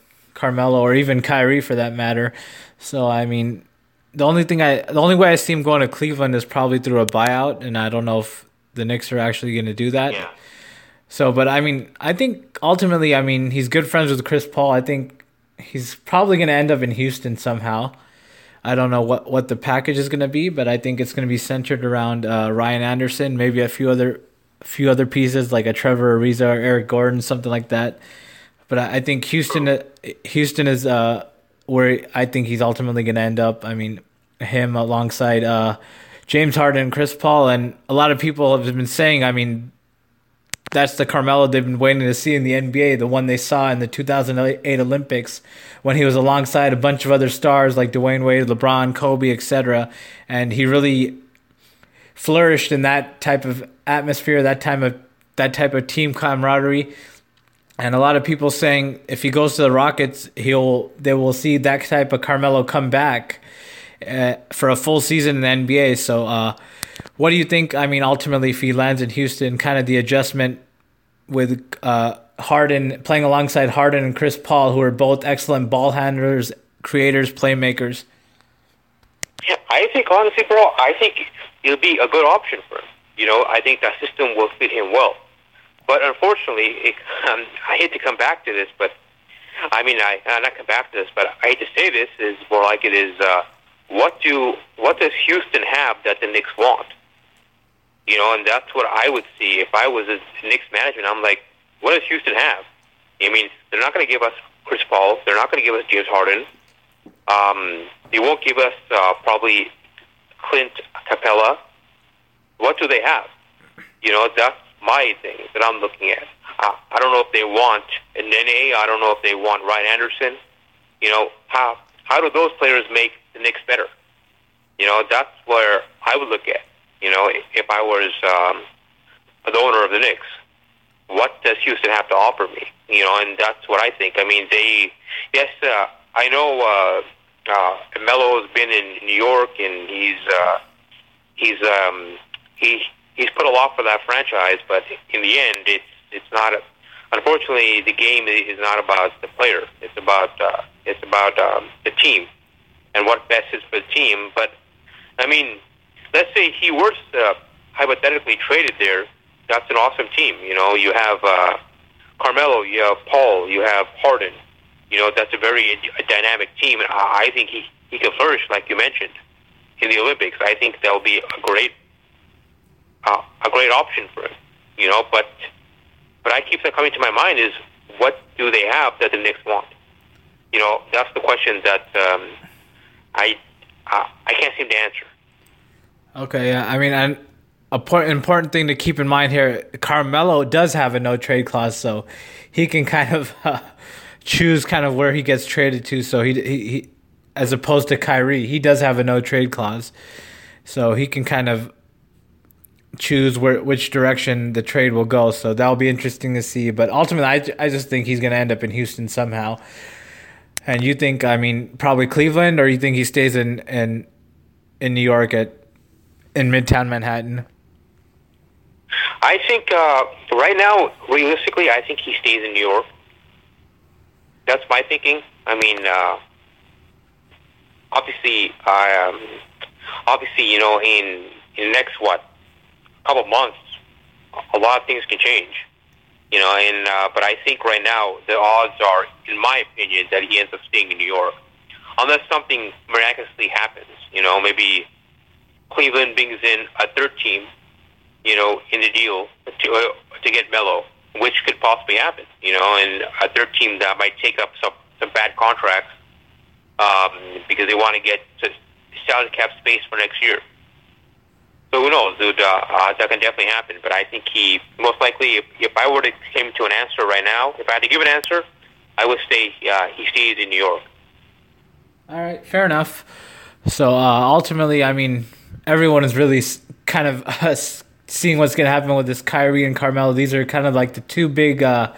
Carmelo or even Kyrie for that matter. So I mean, the only thing I the only way I see him going to Cleveland is probably through a buyout, and I don't know if the Knicks are actually going to do that. Yeah. So, but I mean, I think ultimately, I mean, he's good friends with Chris Paul. I think he's probably going to end up in Houston somehow. I don't know what, what the package is going to be, but I think it's going to be centered around uh, Ryan Anderson, maybe a few other few other pieces like a Trevor Ariza or Eric Gordon, something like that. But I, think Houston Houston is uh, where I think he's ultimately going to end up. I mean, him alongside uh, James Harden and Chris Paul, and a lot of people have been saying, I mean, that's the Carmelo they've been waiting to see in the NBA, the one they saw in the 2008 Olympics when he was alongside a bunch of other stars like Dwyane Wade, LeBron, Kobe, etc. And he really flourished in that type of atmosphere, that time of that type of team camaraderie. And a lot of people saying if he goes to the Rockets, he'll they will see that type of Carmelo come back uh, for a full season in the NBA. So, uh, what do you think? I mean, ultimately, if he lands in Houston, kind of the adjustment with uh, Harden playing alongside Harden and Chris Paul, who are both excellent ball handlers, creators, playmakers. Yeah, I think honestly, bro, I think it'll be a good option for him. You know, I think that system will fit him well. But unfortunately, it, um, I hate to come back to this, but I mean, I uh, not come back to this, but I hate to say this is more like it is. Uh, what do what does Houston have that the Knicks want? You know, and that's what I would see if I was a Knicks management. I'm like, what does Houston have? I mean, they're not going to give us Chris Paul. They're not going to give us James Harden. Um, they won't give us uh, probably Clint Capela. What do they have? You know, that's my thing that I'm looking at. Uh, I don't know if they want Nene. I don't know if they want Ryan Anderson. You know, how how do those players make the Knicks better? You know, that's where I would look at. You know, if I was um, the owner of the Knicks, what does Houston have to offer me? You know, and that's what I think. I mean, they, yes, uh, I know uh, uh, Melo has been in New York and he's uh, he's um, he he's put a lot for that franchise, but in the end, it's it's not. A, unfortunately, the game is not about the player. It's about uh, it's about um, the team and what best is for the team. But I mean, let's say he was uh, hypothetically traded there. That's an awesome team. You know, you have uh, Carmelo, you have Paul, you have Harden. You know, that's a very a dynamic team, and I think he he can flourish, like you mentioned, in the Olympics. I think that'll be a great uh, a great option for him. You know, but but I keep coming to my mind is what do they have that the Knicks want? You know, that's the question that um, I uh, I can't seem to answer. Okay, yeah. I mean, an important thing to keep in mind here: Carmelo does have a no trade clause, so he can kind of uh, choose kind of where he gets traded to. So he, he, he, as opposed to Kyrie, he does have a no trade clause, so he can kind of choose where which direction the trade will go. So that'll be interesting to see. But ultimately, I, I just think he's going to end up in Houston somehow. And you think, I mean, probably Cleveland, or you think he stays in in in New York at in Midtown Manhattan? I think uh, right now, realistically, I think he stays in New York. That's my thinking. I mean, uh, obviously, um, obviously, you know, in in the next what couple months, a lot of things can change. You know, and uh, but I think right now the odds are, in my opinion, that he ends up staying in New York, unless something miraculously happens. You know, maybe Cleveland brings in a third team, you know, in the deal to uh, to get Melo, which could possibly happen. You know, and a third team that might take up some some bad contracts um, because they want to get to salary cap space for next year. So who knows, dude? Uh, uh, that can definitely happen. But I think he most likely, if, if I were to come to an answer right now, if I had to give an answer, I would say uh, he stays in New York. All right, fair enough. So uh, ultimately, I mean, everyone is really kind of seeing what's going to happen with this Kyrie and Carmelo. These are kind of like the two big uh,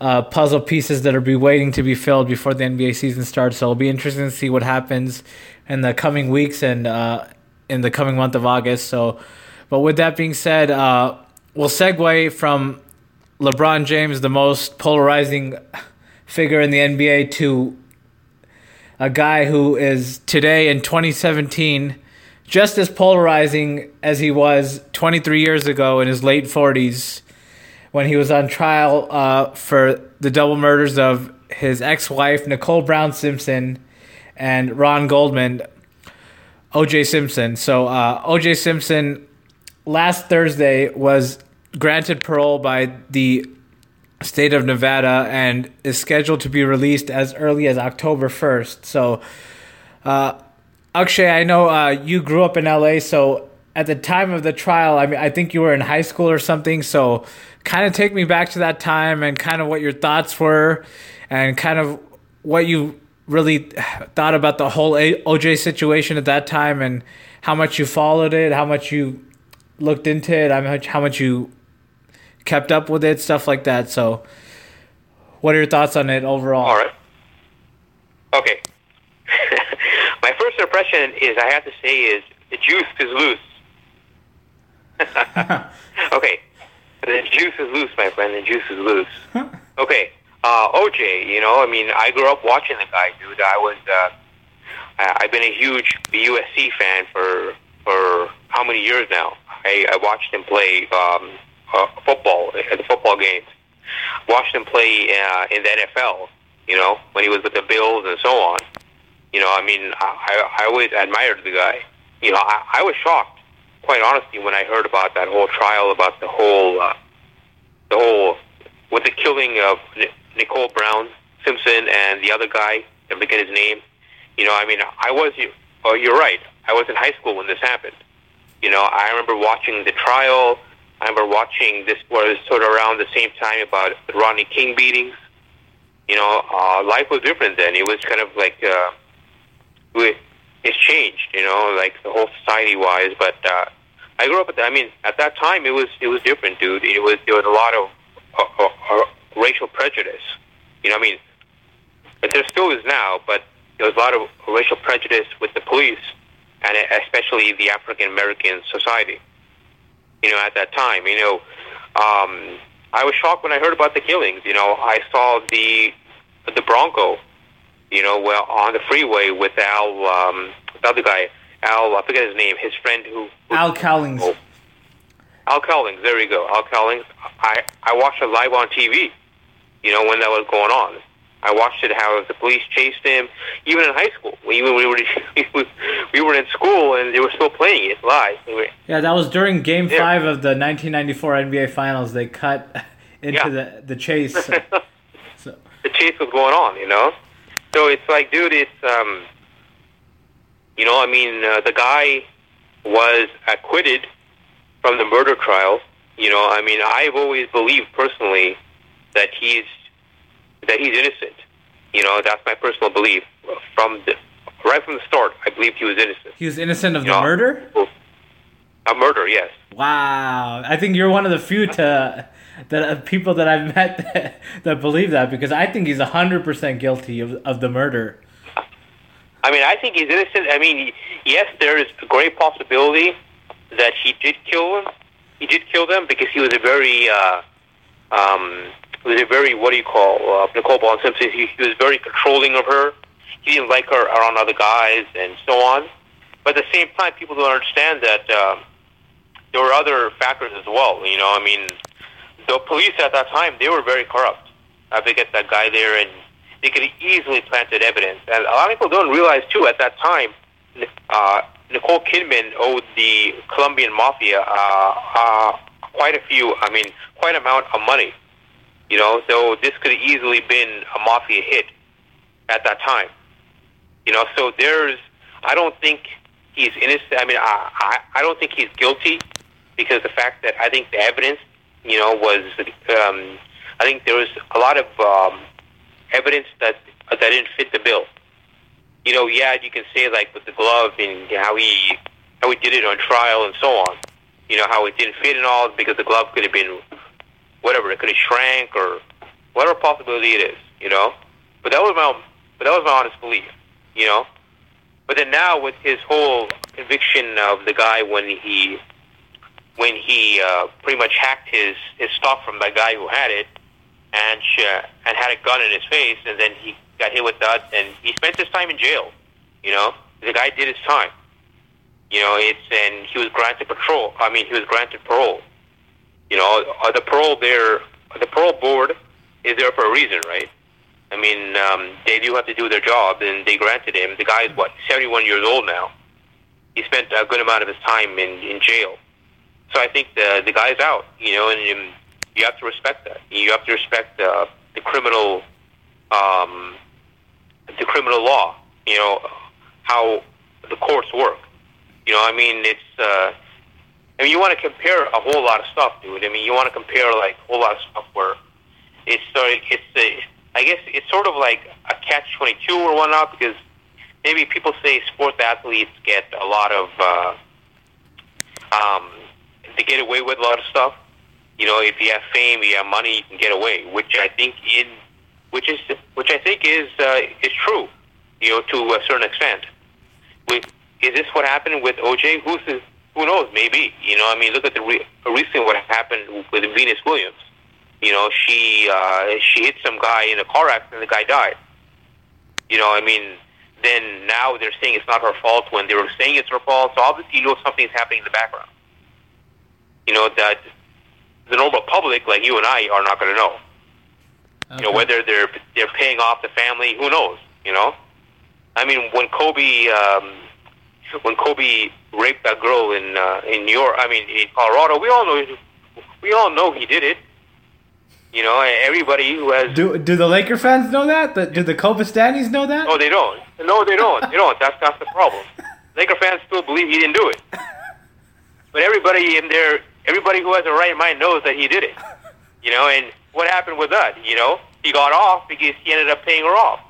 uh, puzzle pieces that are be waiting to be filled before the NBA season starts. So it'll be interesting to see what happens in the coming weeks and uh, in the coming month of August. So, but with that being said, uh, we'll segue from LeBron James, the most polarizing figure in the NBA, to a guy who is today in 2017 just as polarizing as he was 23 years ago in his late 40s when he was on trial uh, for the double murders of his ex-wife Nicole Brown Simpson and Ron Goldman, O.J. Simpson. So uh, O.J. Simpson last Thursday was granted parole by the state of Nevada and is scheduled to be released as early as October 1st. So, uh, Akshay, I know uh, you grew up in LA, so at the time of the trial, I mean, I think you were in high school or something. So, kind of take me back to that time and kind of what your thoughts were, and kind of what you really thought about the whole OJ situation at that time, and how much you followed it, how much you looked into it, how much how much you kept up with it, stuff like that. So, what are your thoughts on it overall? All right. Okay. My first impression is I have to say is the juice is loose. okay, the juice is loose, my friend. The juice is loose. okay, uh, OJ. You know, I mean, I grew up watching the guy, dude. I was, uh, I've been a huge USC fan for for how many years now? I, I watched him play um, uh, football at the football games. Watched him play uh, in the NFL. You know, when he was with the Bills and so on. You know, I mean, I, I always admired the guy. You know, I, I was shocked, quite honestly, when I heard about that whole trial, about the whole, uh, the whole, with the killing of Nicole Brown Simpson and the other guy. I forget his name. You know, I mean, I was. Oh, you're right. I was in high school when this happened. You know, I remember watching the trial. I remember watching this was sort of around the same time about the Rodney King beatings. You know, uh, life was different then. It was kind of like. Uh, it's changed, you know, like the whole society wise. But uh, I grew up at, the, I mean, at that time it was it was different, dude. It was there was a lot of uh, uh, uh, racial prejudice. You know, I mean, but there still is now, but there was a lot of racial prejudice with the police and especially the African American society. You know, at that time, you know, um, I was shocked when I heard about the killings. You know, I saw the the Bronco you know, well, on the freeway with Al, um, the other guy, Al, I forget his name, his friend who. who Al Cowlings. Oh, Al Cowlings, there you go, Al Cowlings. I, I watched it live on TV, you know, when that was going on. I watched it how the police chased him, even in high school. Even we were we were in school and they were still playing it live. Yeah, that was during Game yeah. Five of the 1994 NBA Finals. They cut into yeah. the the chase. So. The chase was going on, you know. So it's like, dude, it's um, you know, I mean, uh, the guy was acquitted from the murder trial. You know, I mean, I've always believed personally that he's that he's innocent. You know, that's my personal belief from the right from the start. I believed he was innocent. He was innocent of you the know, murder. A murder, yes. Wow, I think you're one of the few to that uh, people that I've met that, that believe that because I think he's hundred percent guilty of of the murder. I mean, I think he's innocent. I mean, yes, there is a great possibility that he did kill him. He did kill them because he was a very, uh, um, was a very what do you call uh, Nicole Brown Simpson? He, he was very controlling of her. He didn't like her around other guys and so on. But at the same time, people don't understand that uh, there were other factors as well. You know, I mean, the police at that time they were very corrupt. Uh, they get that guy there, and they could easily planted evidence. And a lot of people don't realize too at that time, uh, Nicole Kidman owed the Colombian mafia uh, uh, quite a few. I mean, quite amount of money. You know, so this could have easily been a mafia hit at that time. You know, so there's. I don't think he's innocent. I mean, I I, I don't think he's guilty because the fact that I think the evidence, you know, was. Um, I think there was a lot of um, evidence that that didn't fit the bill. You know, yeah, you can say like with the glove and how he how he did it on trial and so on. You know how it didn't fit and all because the glove could have been whatever it could have shrank or whatever possibility it is. You know, but that was my but that was my honest belief. You know, but then now with his whole conviction of the guy when he when he uh, pretty much hacked his his stock from the guy who had it and sh- and had a gun in his face, and then he got hit with that, and he spent his time in jail. You know, the guy did his time. You know, it's and he was granted patrol. I mean, he was granted parole. You know, uh, the parole there, the parole board is there for a reason, right? I mean, um, they do have to do their job, and they granted him. The guy is what, 71 years old now. He spent a good amount of his time in in jail, so I think the the guy's out. You know, and, and you have to respect that. You have to respect uh, the criminal, um, the criminal law. You know how the courts work. You know, I mean, it's. Uh, I mean, you want to compare a whole lot of stuff, dude. I mean, you want to compare like a whole lot of stuff where it's uh, it's a, I guess it's sort of like a catch twenty two or whatnot because maybe people say sports athletes get a lot of uh, um, they get away with a lot of stuff you know, if you have fame, you have money, you can get away. Which I think in, which is, which I think is uh, is true. You know, to a certain extent. With, is this what happened with OJ? Who's the, who knows? Maybe. You know, I mean, look at the re- recent what happened with Venus Williams. You know, she uh, she hit some guy in a car accident. The guy died. You know, I mean, then now they're saying it's not her fault when they were saying it's her fault. So obviously, you know something's happening in the background. You know that the normal public, like you and I, are not going to know. Okay. You know whether they're they're paying off the family. Who knows? You know, I mean, when Kobe um, when Kobe raped that girl in uh, in New York, I mean in Colorado, we all know we all know he did it. You know, everybody who has do do the Laker fans know that? The, do the Kovastanis know that? No, they don't. No, they don't. they don't. That's that's the problem. Laker fans still believe he didn't do it, but everybody in there everybody who has a right mind knows that he did it. You know, and what happened with that? You know, he got off because he ended up paying her off.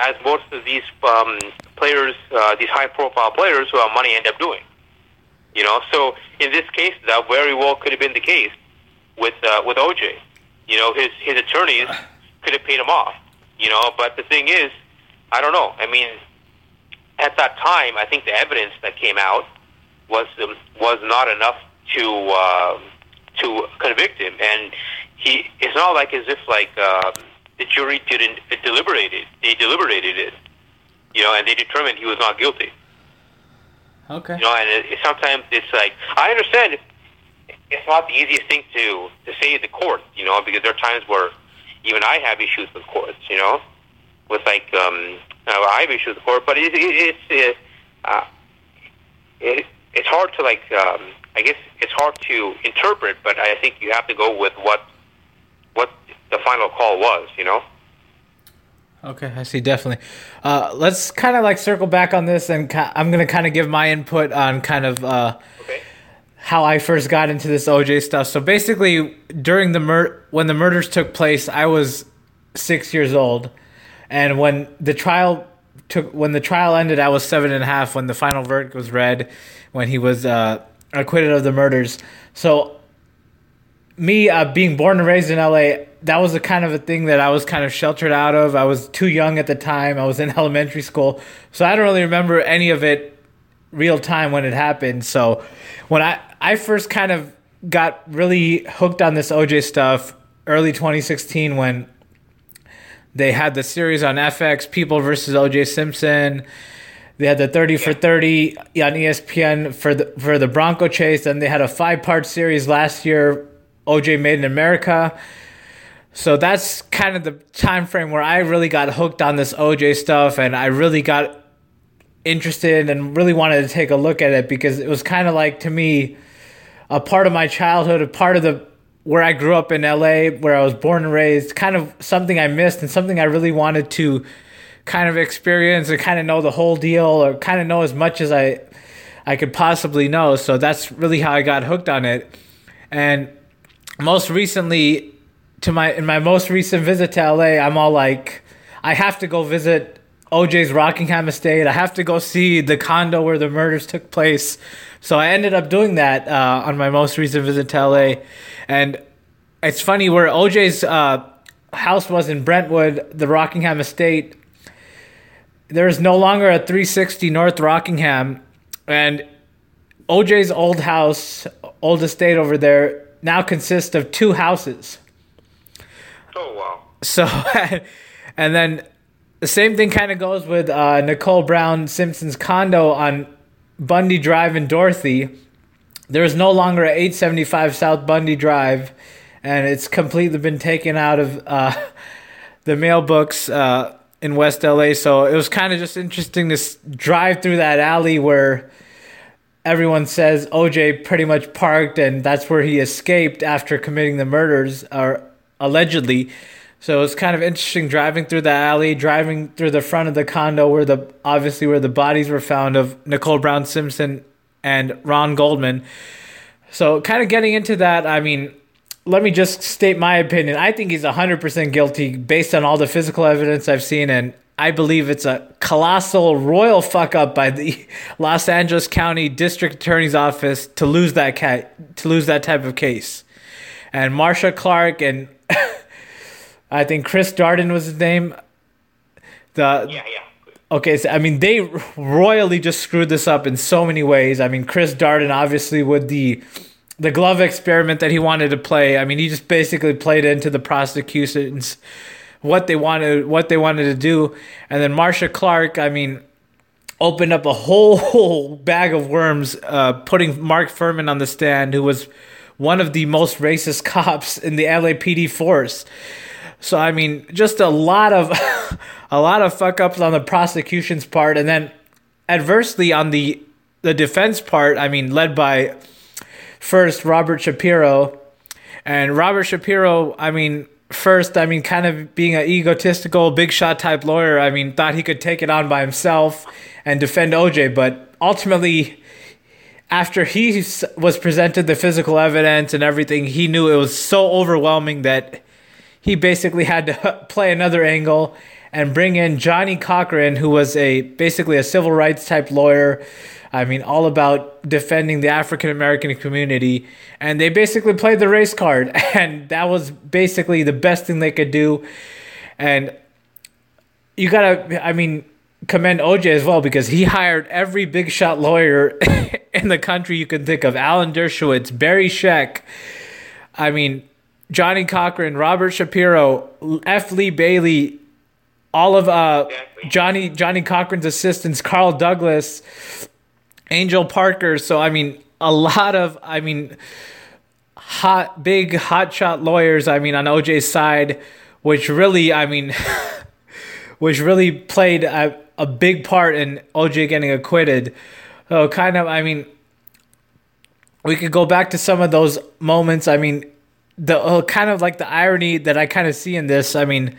As most of these um, players, uh, these high-profile players who have money end up doing. You know, so in this case, that very well could have been the case with uh, with OJ. You know, his his attorneys could have paid him off. You know, but the thing is, I don't know. I mean, at that time, I think the evidence that came out was um, was not enough to uh, to convict him, and he. It's not like as if like uh, the jury didn't deliberate it. They deliberated it, you know, and they determined he was not guilty. Okay. You know, and it, it, sometimes it's like I understand it's not the easiest thing to to say in the court, you know, because there are times where even I have issues with courts, you know, with like um, I have issues with court, but it, it, it's uh, it, it's hard to like um, I guess it's hard to interpret, but I think you have to go with what what the final call was. You know. Okay, I see. Definitely. Uh, let's kind of like circle back on this, and I'm gonna kind of give my input on kind of uh, okay. how I first got into this OJ stuff. So basically, during the mur- when the murders took place, I was six years old, and when the trial took when the trial ended, I was seven and a half. When the final verdict was read, when he was uh, acquitted of the murders. So me uh, being born and raised in LA, that was the kind of a thing that I was kind of sheltered out of. I was too young at the time. I was in elementary school, so I don't really remember any of it real time when it happened. So when I I first kind of got really hooked on this OJ stuff early 2016 when they had the series on FX, People versus OJ Simpson. They had the 30 for 30 on ESPN for the for the Bronco chase, and they had a five part series last year, OJ Made in America. So that's kind of the time frame where I really got hooked on this OJ stuff, and I really got interested and really wanted to take a look at it because it was kind of like to me a part of my childhood, a part of the where I grew up in LA, where I was born and raised, kind of something I missed and something I really wanted to kind of experience and kind of know the whole deal or kind of know as much as I I could possibly know. So that's really how I got hooked on it. And most recently to my in my most recent visit to LA, I'm all like I have to go visit OJ's Rockingham estate. I have to go see the condo where the murders took place. So I ended up doing that uh, on my most recent visit to LA. And it's funny where OJ's uh, house was in Brentwood, the Rockingham estate. There is no longer a 360 North Rockingham. And OJ's old house, old estate over there, now consists of two houses. Oh, wow. So, and then the same thing kind of goes with uh, Nicole Brown Simpson's condo on Bundy Drive in Dorothy. There is no longer a 875 South Bundy Drive, and it's completely been taken out of uh, the mail books uh, in West LA. So it was kind of just interesting to drive through that alley where everyone says OJ pretty much parked, and that's where he escaped after committing the murders, or allegedly. So it's kind of interesting driving through the alley, driving through the front of the condo where the obviously where the bodies were found of Nicole Brown Simpson and Ron Goldman. So kind of getting into that, I mean, let me just state my opinion. I think he's 100% guilty based on all the physical evidence I've seen and I believe it's a colossal royal fuck up by the Los Angeles County District Attorney's Office to lose that cat to lose that type of case. And Marcia Clark and I think Chris Darden was his name. The yeah, yeah. Okay, so I mean they royally just screwed this up in so many ways. I mean Chris Darden obviously with the the glove experiment that he wanted to play. I mean he just basically played into the prosecution's what they wanted what they wanted to do. And then Marcia Clark, I mean opened up a whole bag of worms uh, putting Mark Fuhrman on the stand who was one of the most racist cops in the LAPD force. So I mean, just a lot of a lot of fuck ups on the prosecution's part, and then adversely on the the defense part. I mean, led by first Robert Shapiro, and Robert Shapiro. I mean, first, I mean, kind of being an egotistical, big shot type lawyer. I mean, thought he could take it on by himself and defend OJ, but ultimately. After he was presented the physical evidence and everything, he knew it was so overwhelming that he basically had to play another angle and bring in Johnnie Cochran, who was a basically a civil rights type lawyer. I mean, all about defending the African American community. And they basically played the race card. And that was basically the best thing they could do. And you gotta, I mean, commend OJ as well because he hired every big shot lawyer in the country you can think of Alan Dershowitz, Barry Scheck. I mean, Johnnie Cochran, Robert Shapiro, F. Lee Bailey, all of uh, Johnny Johnnie Cochran's assistants, Carl Douglas, Angel Parker. So I mean, a lot of I mean, hot big hotshot lawyers. I mean, on OJ's side, which really I mean, which really played a, a big part in OJ getting acquitted. So kind of I mean, we could go back to some of those moments. I mean, the uh, kind of like the irony that I kind of see in this. I mean,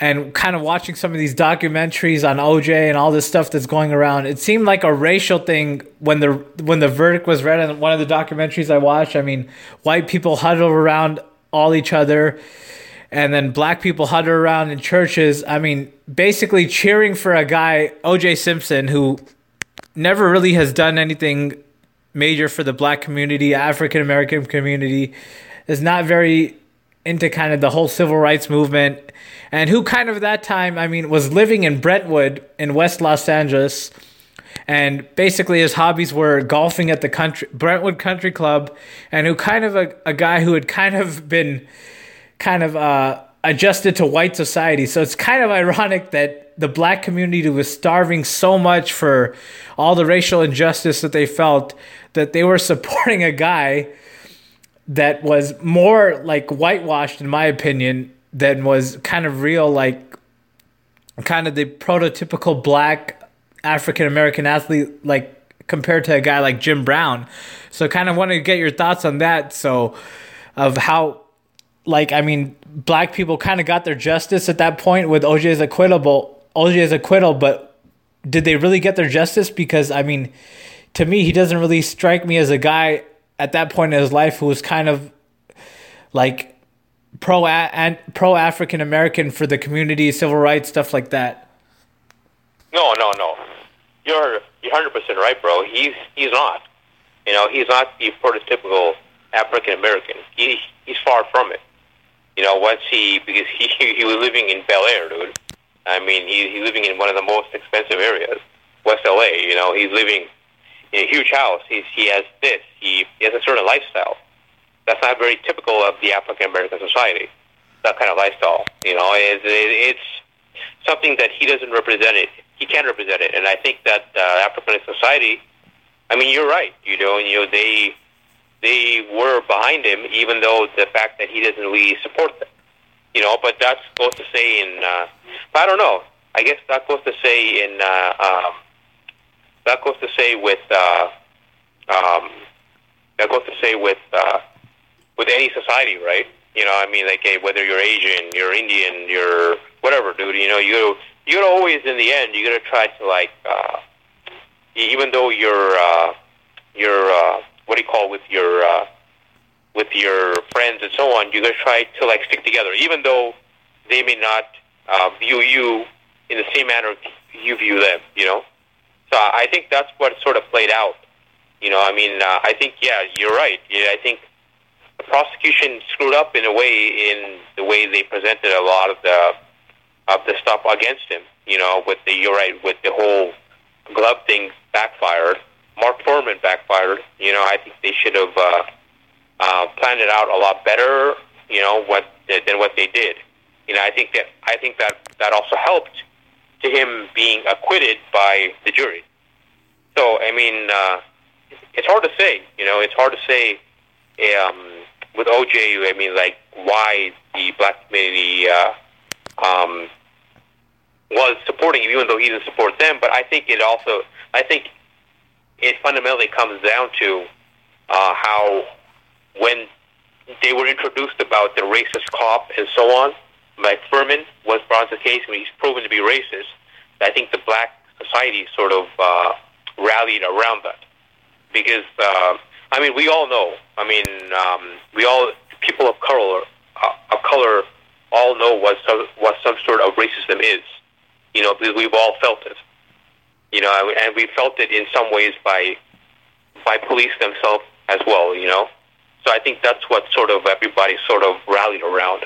and kind of watching some of these documentaries on OJ and all this stuff that's going around, it seemed like a racial thing when the when the verdict was read in one of the documentaries I watched. I mean, white people huddle around all each other, and then black people huddle around in churches. I mean, basically cheering for a guy OJ Simpson who never really has done anything major for the black community, African American community is not very into kind of the whole civil rights movement, and who kind of at that time, I mean, was living in Brentwood in West Los Angeles, and basically his hobbies were golfing at the country Brentwood Country Club, and who kind of a, a guy who had kind of been kind of uh, adjusted to white society. So it's kind of ironic that the black community was starving so much for all the racial injustice that they felt that they were supporting a guy that was more like whitewashed, in my opinion, than was kind of real, like kind of the prototypical black African American athlete, like compared to a guy like Jim Brown. So, kind of wanted to get your thoughts on that. So, of how, like, I mean, black people kind of got their justice at that point with OJ's acquittal, OJ's acquittal, but did they really get their justice? Because, I mean, to me, he doesn't really strike me as a guy at that point in his life who was kind of like pro and pro African American for the community, civil rights, stuff like that. No, no, no. You're you're hundred percent right, bro. He's he's not. You know, he's not the prototypical African American. He he's far from it. You know, once he because he he was living in Bel Air, dude. I mean, he he's living in one of the most expensive areas, West LA. You know, he's living in a huge house. He's, he has this. He, he has a certain lifestyle. That's not very typical of the African American society. That kind of lifestyle, you know, it's, it's something that he doesn't represent it. He can't represent it, and I think that uh, African society. I mean, you're right. You know, you know they they were behind him, even though the fact that he doesn't really support them. You know, but that's goes to say in. Uh, I don't know. I guess that goes to say in. Uh, um, that goes to say with uh, um, that goes to say with uh, with any society, right? You know, I mean, like hey, whether you're Asian, you're Indian, you're whatever, dude. You know, you you gotta always in the end, you gotta try to like, uh, even though you're uh, you're uh, what do you call with your uh, with your friends and so on, you gotta try to like stick together, even though they may not uh, view you in the same manner you view them. You know. So I think that's what sort of played out. You know, I mean, uh, I think yeah, you're right. Yeah, I think the prosecution screwed up in a way in the way they presented a lot of the of the stuff against him. You know, with the you're right with the whole glove thing backfired. Mark Fuhrman backfired. You know, I think they should have uh, uh, planned it out a lot better. You know, what than what they did. You know, I think that I think that that also helped to him being acquitted by the jury. So, I mean, uh, it's hard to say. You know, it's hard to say um, with OJ. I mean, like why the black community uh, um, was supporting him, even though he didn't support them. But I think it also, I think it fundamentally comes down to uh, how when they were introduced about the racist cop and so on like Fuhrman was to the case when he's proven to be racist, I think the black society sort of uh, rallied around that. Because, uh, I mean, we all know, I mean, um, we all, people of color, uh, of color all know what some, what some sort of racism is. You know, because we've all felt it. You know, and we felt it in some ways by by police themselves as well. You know, so I think that's what sort of everybody sort of rallied around.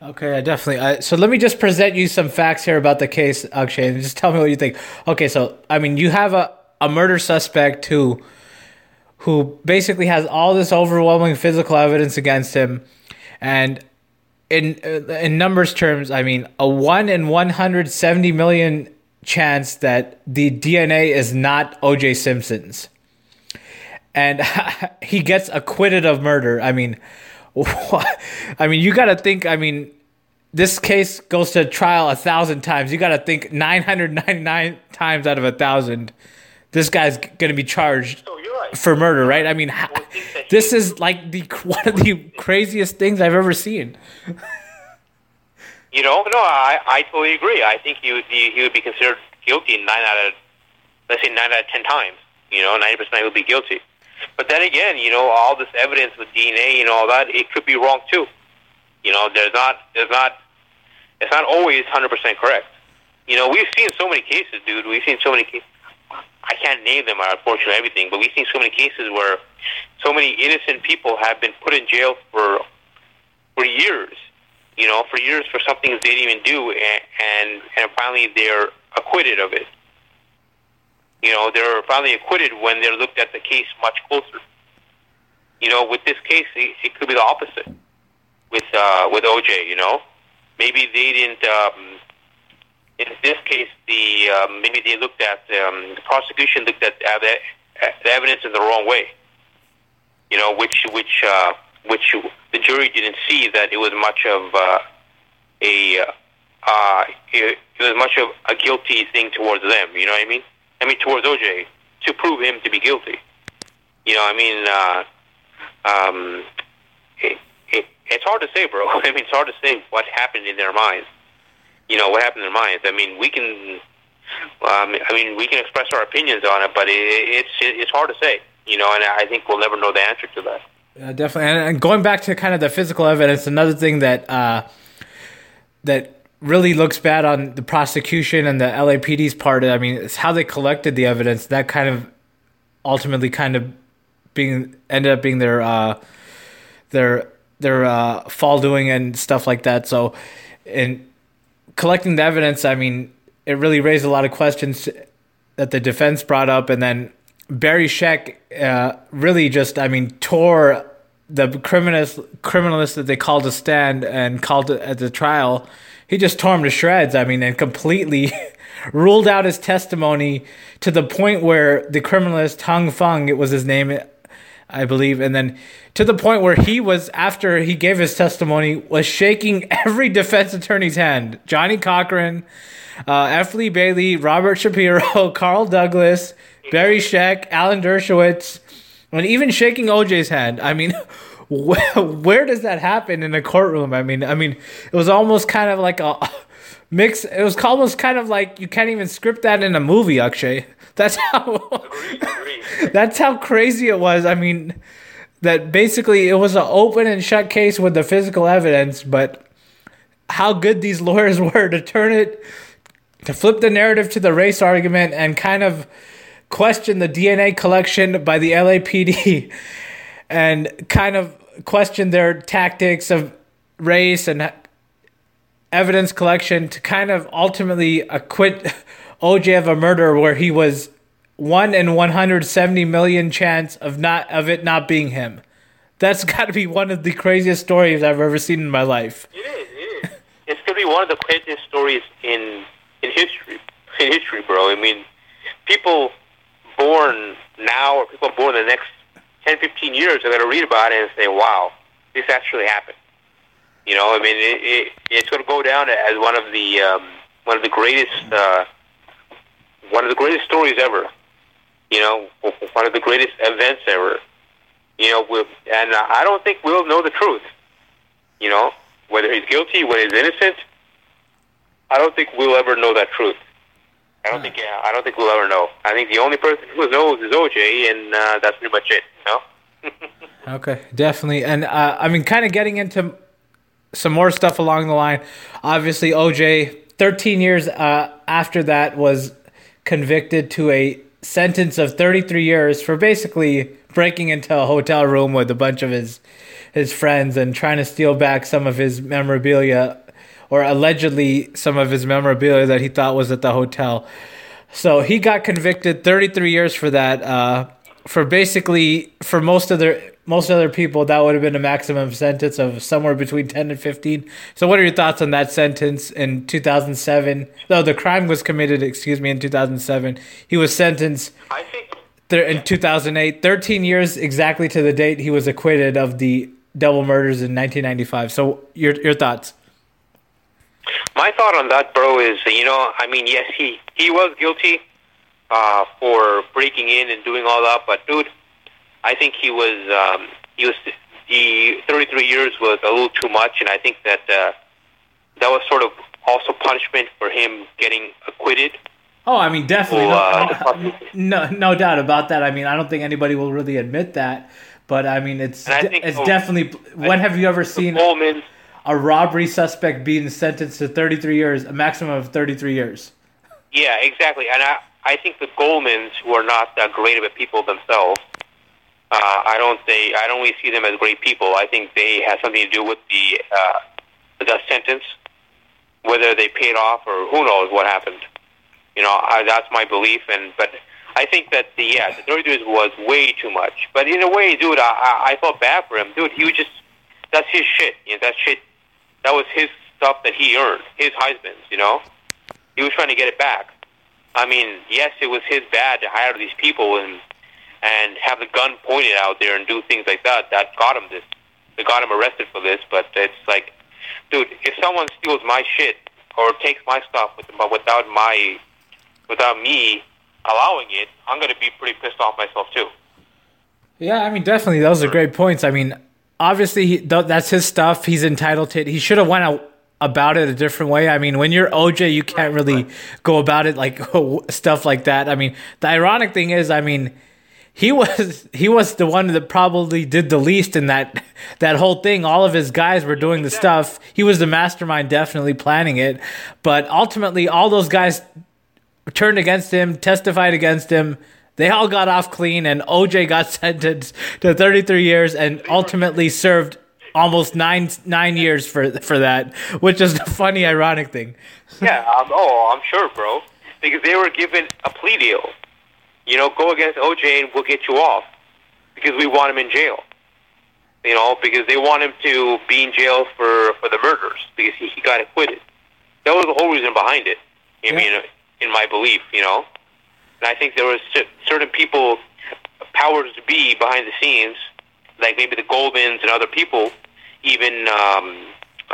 Okay, I definitely. Uh, so let me just present you some facts here about the case, Akshay, and just tell me what you think. Okay, so I mean, you have a, a murder suspect who who basically has all this overwhelming physical evidence against him, and in in numbers terms, I mean, a one in one hundred seventy million chance that the DNA is not O.J. Simpson's, and he gets acquitted of murder. I mean I mean, you got to think. I mean, this case goes to trial a thousand times. You got to think 999 times out of a thousand, this guy's going to be charged right. for murder, right? I mean, this is like the one of the craziest things I've ever seen. You know, no, I, I totally agree. I think he would be he would be considered guilty nine out of let's say nine out of ten times. You know, ninety percent would be guilty. But then again, you know, all this evidence with DNA and all that, it could be wrong too. You know, there's not, there's not, it's not always 100% correct. You know, we've seen so many cases, dude. We've seen so many cases. I can't name them, unfortunately, everything. But we've seen so many cases where so many innocent people have been put in jail for for years. You know, for years for something they didn't even do, and and, and finally they're acquitted of it. You know, they're finally acquitted when they're looked at the case much closer. You know, with this case, it, it could be the opposite. With uh, with OJ, you know, maybe they didn't. Um, in this case, the um, maybe they looked at um, the prosecution looked at uh, the, uh, the evidence in the wrong way. You know, which which uh, which the jury didn't see that it was much of uh, a uh, it, it was much of a guilty thing towards them. You know what I mean? I mean towards OJ to prove him to be guilty. You know, I mean, uh, um, it, it, it's hard to say, bro. I mean, it's hard to say what happened in their minds. You know, what happened in their minds. I mean, we can, um, I mean, we can express our opinions on it, but it, it's it's hard to say. You know, and I think we'll never know the answer to that. Definitely, and, and going back to kind of the physical evidence, another thing that uh, that really looks bad on the prosecution and the LAPD's part. I mean, it's how they collected the evidence that kind of ultimately kind of being ended up being their uh, their their uh, fall doing and stuff like that. So, in collecting the evidence, I mean, it really raised a lot of questions that the defense brought up, and then Barry Scheck uh, really just, I mean, tore the criminalist criminalist that they called to stand and called at the trial. He just tore him to shreds. I mean, and completely ruled out his testimony to the point where the criminalist Hung Fung, it was his name, I believe, and then to the point where he was after he gave his testimony was shaking every defense attorney's hand. Johnnie Cochran, uh, F. Lee Bailey, Robert Shapiro, Carl Douglas, Barry Scheck, Alan Dershowitz, and even shaking OJ's hand. I mean, where, where does that happen in a courtroom? I mean, I mean, it was almost kind of like a mix. It was almost kind of like you can't even script that in a movie, Akshay. That's how. that's how crazy it was. I mean, that basically it was an open and shut case with the physical evidence, but how good these lawyers were to turn it to flip the narrative to the race argument and kind of question the DNA collection by the LAPD and kind of question their tactics of race and evidence collection to kind of ultimately acquit OJ of a murder where he was one in 170 million chance of not of it not being him. That's got to be one of the craziest stories I've ever seen in my life. It is. It is. It's gonna be one of the craziest stories in in history. In history, bro. I mean, people born now or people born the next 10, 15 years are going to read about it and say, wow, this actually happened. You know, I mean, it, it, it's going to go down as one of the um, one of the greatest uh, one of the greatest stories ever. You know, one of the greatest events ever. You know, we'll, and I don't think we'll know the truth. You know, whether he's guilty, whether he's innocent. I don't think we'll ever know that truth. I don't think. Yeah, I don't think we'll ever know. I think the only person who knows is OJ, and uh, that's pretty much it. Know. okay, definitely, and uh, I mean, kind of getting into some more stuff along the line. Obviously, OJ, 13 years uh, after that, was convicted to a sentence of 33 years for basically breaking into a hotel room with a bunch of his his friends and trying to steal back some of his memorabilia or allegedly some of his memorabilia that he thought was at the hotel. So he got convicted 33 years for that. Uh, for basically, for most of the most other people, that would have been a maximum sentence of somewhere between 10 and 15. So, what are your thoughts on that sentence in 2007? Though the crime was committed, excuse me, in 2007, he was sentenced. I think in 2008, 13 years exactly to the date he was acquitted of the double murders in 1995. So, your your thoughts? My thought on that, bro, is you know, I mean, yes, he he was guilty uh, for breaking in and doing all that, but dude, I think he was um, he was the 33 years was a little too much, and I think that uh, that was sort of also punishment for him getting acquitted. Oh, I mean, definitely, no, uh, no, no doubt about that. I mean, I don't think anybody will really admit that, but I mean, it's I it's so, definitely. When have you ever seen? Coleman, a robbery suspect being sentenced to 33 years, a maximum of 33 years. Yeah, exactly. And I, I think the Goldmans, who are not that great of a people themselves, uh, I don't say I don't really see them as great people. I think they have something to do with the uh, the sentence, whether they paid off or who knows what happened. You know, I, that's my belief. And but I think that the yeah, the 30 years was way too much. But in a way, dude, I, I I felt bad for him, dude. He was just that's his shit. You know, that shit. That was his stuff that he earned, his husband's. You know, he was trying to get it back. I mean, yes, it was his bad to hire these people and and have the gun pointed out there and do things like that. That got him this. That got him arrested for this. But it's like, dude, if someone steals my shit or takes my stuff with, without my without me allowing it, I'm gonna be pretty pissed off myself too. Yeah, I mean, definitely, those are great points. I mean, obviously, he, th- that's his stuff. He's entitled to it. He should have went out about it a different way. I mean, when you're OJ, you can't really go about it like stuff like that. I mean, the ironic thing is, I mean, he was he was the one that probably did the least in that that whole thing. All of his guys were doing the stuff. He was the mastermind, definitely planning it. But ultimately, all those guys turned against him, testified against him. They all got off clean, and OJ got sentenced to 33 years and ultimately served almost nine nine years for for that, which is a funny, ironic thing. yeah, um, oh, I'm sure, bro, because they were given a plea deal. You know, go against OJ and we'll get you off because we want him in jail. You know, because they want him to be in jail for for the murders because he, he got acquitted. That was the whole reason behind it. I yeah. mean, in my belief, you know, and I think there was certain people, powers to be behind the scenes, like maybe the Goldmans and other people, even um,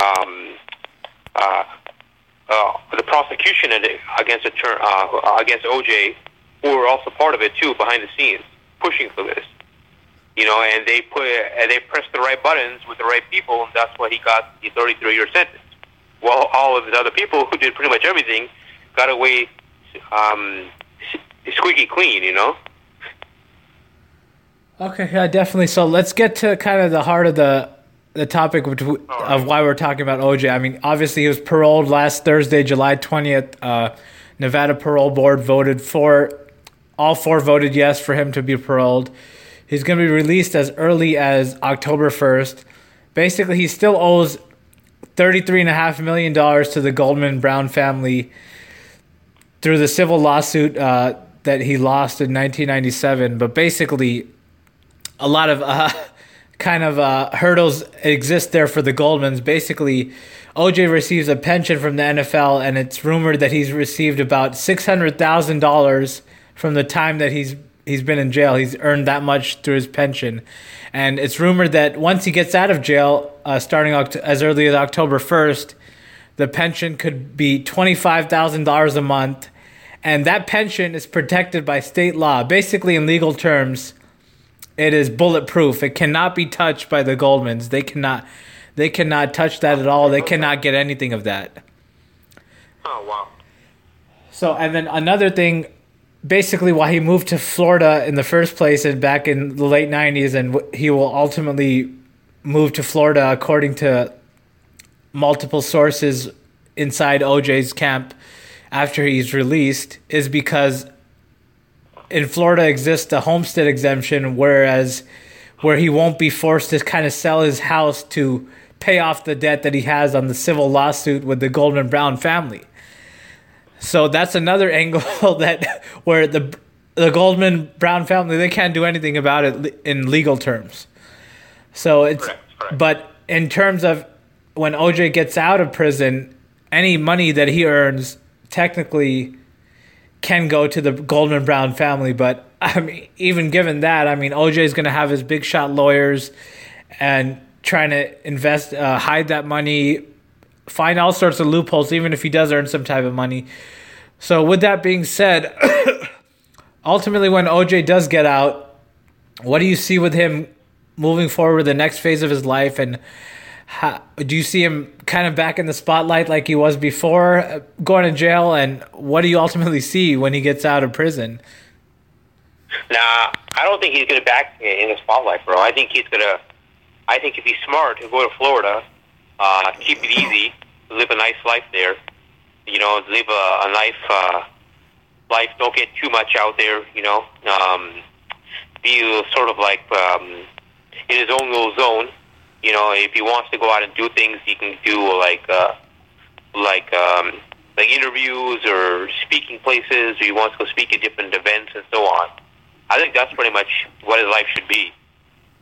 um, uh, uh, the prosecution against uh, against OJ who were also part of it too, behind the scenes, pushing for this. You know, and they put and they pressed the right buttons with the right people, and that's why he got the 33-year sentence. Well, all of the other people who did pretty much everything got away um, squeaky clean. You know. Okay, yeah, definitely. So let's get to kind of the heart of the the topic of, of why we're talking about OJ. I mean, obviously he was paroled last Thursday, July twentieth. Uh, Nevada Parole Board voted for all four voted yes for him to be paroled. He's going to be released as early as October 1st. Basically, he still owes $33.5 million to the Goldman Brown family through the civil lawsuit uh, that he lost in 1997. But basically, a lot of uh, kind of uh, hurdles exist there for the Goldmans. Basically, OJ receives a pension from the NFL, and it's rumored that he's received about $600,000 from the time that he's he's been in jail. He's earned that much through his pension, and it's rumored that once he gets out of jail, uh, starting oct- as early as October first, the pension could be twenty five thousand dollars a month, and that pension is protected by state law. Basically, in legal terms, it is bulletproof. It cannot be touched by the Goldmans. They cannot. They cannot touch that at all. They cannot get anything of that. Oh wow. So, and then another thing basically why he moved to Florida in the first place and back in the late 90s and he will ultimately move to Florida according to multiple sources inside OJ's camp after he's released is because in Florida exists a homestead exemption whereas where he won't be forced to kind of sell his house to pay off the debt that he has on the civil lawsuit with the Goldman Brown family. So that's another angle that where the the Goldman Brown family they can't do anything about it in legal terms. So it's correct, correct. but in terms of when OJ gets out of prison, any money that he earns technically can go to the Goldman Brown family. But I mean, even given that, I mean, OJ is going to have his big shot lawyers and trying to invest, uh, hide that money, find all sorts of loopholes, even if he does earn some type of money. So, with that being said, ultimately, when OJ does get out, what do you see with him moving forward, the next phase of his life, and how, do you see him kind of back in the spotlight like he was before uh, going to jail? And what do you ultimately see when he gets out of prison? Nah, I don't think he's going to back in the spotlight, bro. I think he's going to. I think if he's smart, he'll go to Florida, uh, keep it easy, live a nice life there, you know, live a, a life, uh, life. Don't get too much out there. You know, um, be sort of like um, in his own little zone. You know, if he wants to go out and do things, he can do like uh, like um, like interviews or speaking places, or he wants to go speak at different events and so on. I think that's pretty much what his life should be.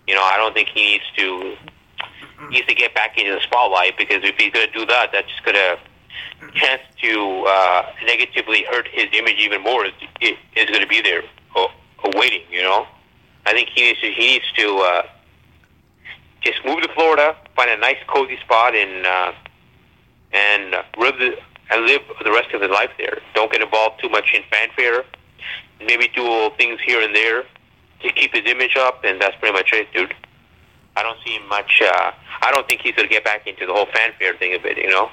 You know, I don't think he needs to he needs to get back into the spotlight because if he's going to do that, that's just going to chance to uh, negatively hurt his image even more. Is, is going to be there uh, waiting. You know, I think he needs to he needs to uh, just move to Florida, find a nice cozy spot, and uh, and live the and live the rest of his life there. Don't get involved too much in fanfare. Maybe do things here and there to keep his image up, and that's pretty much it, dude. I don't see much. Uh, I don't think he's going to get back into the whole fanfare thing of it. You know.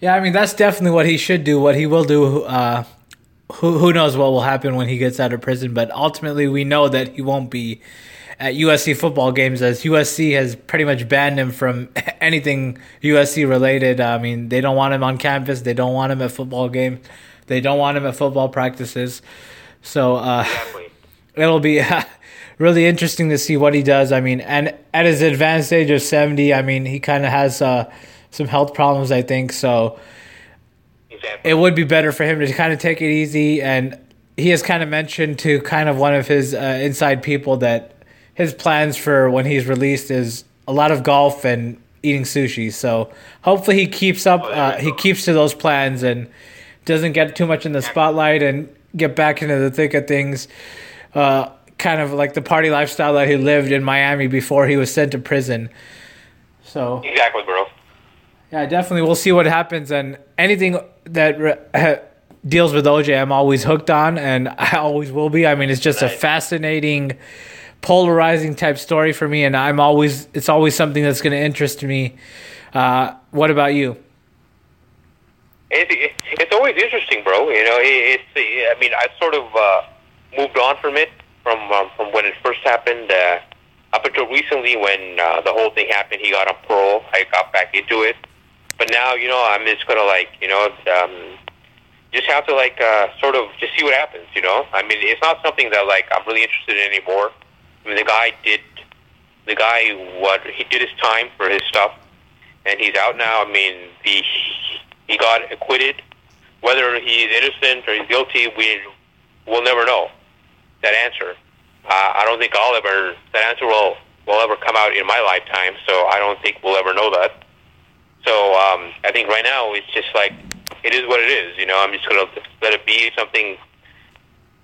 Yeah, I mean that's definitely what he should do. What he will do. Uh, who who knows what will happen when he gets out of prison? But ultimately, we know that he won't be at USC football games as USC has pretty much banned him from anything USC related. I mean, they don't want him on campus. They don't want him at football games. They don't want him at football practices. So uh, exactly. it'll be uh, really interesting to see what he does. I mean, and at his advanced age of 70, I mean, he kind of has uh, some health problems, I think. So exactly. it would be better for him to kind of take it easy. And he has kind of mentioned to kind of one of his uh, inside people that his plans for when he's released is a lot of golf and eating sushi. So hopefully he keeps up. Oh, uh, he keeps to those plans and doesn't get too much in the spotlight and get back into the thick of things. Uh, kind of like the party lifestyle that he lived in Miami before he was sent to prison. So exactly, bro. Yeah, definitely. We'll see what happens, and anything that deals with OJ, I'm always hooked on, and I always will be. I mean, it's just a fascinating polarizing type story for me, and I'm always it's always something that's going to interest me. Uh, what about you? It, it's always interesting, bro. You know, it, it's I mean I sort of uh, moved on from it from um, from when it first happened. Uh, up until recently, when uh, the whole thing happened, he got on parole. I got back into it, but now you know I'm just gonna like you know um, just have to like uh, sort of just see what happens. You know, I mean it's not something that like I'm really interested in anymore. I mean, the guy did the guy what he did his time for his stuff, and he's out now. I mean, the he got acquitted. Whether he's innocent or he's guilty, we will never know that answer. Uh, I don't think I'll ever that answer will will ever come out in my lifetime. So I don't think we'll ever know that. So um, I think right now it's just like it is what it is. You know, I'm just gonna let it be something.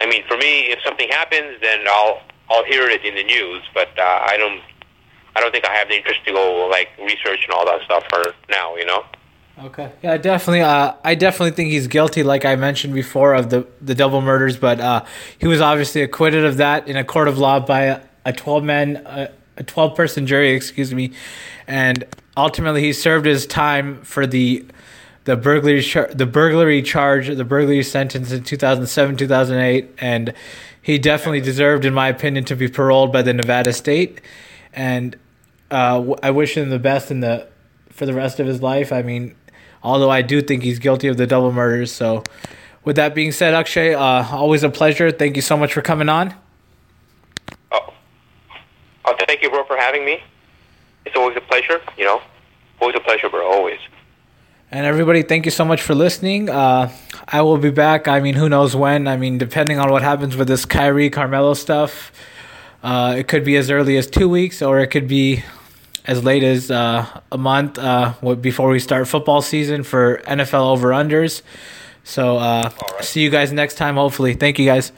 I mean, for me, if something happens, then I'll I'll hear it in the news, but uh, I don't. I don't think I have the interest to go like research and all that stuff for now. You know. Okay. Yeah, definitely. Uh, I definitely think he's guilty, like I mentioned before, of the the double murders. But uh, he was obviously acquitted of that in a court of law by a, twelve man, a, twelve person jury, excuse me, and ultimately he served his time for the the burglary char- the burglary charge, the burglary sentence in two thousand seven, two thousand eight, and he definitely deserved, in my opinion, to be paroled by the Nevada state, and uh, I wish him the best in the for the rest of his life. I mean, although I do think he's guilty of the double murders. So, with that being said, Akshay, uh, always a pleasure. Thank you so much for coming on. Oh, oh, thank you, bro, for having me. It's always a pleasure. You know, always a pleasure, bro. Always. And everybody, thank you so much for listening. Uh, I will be back. I mean, who knows when? I mean, depending on what happens with this Kyrie Carmelo stuff, uh, it could be as early as two weeks, or it could be as late as uh, a month uh, before we start football season for NFL over unders. So, uh, right. see you guys next time. Hopefully, thank you guys.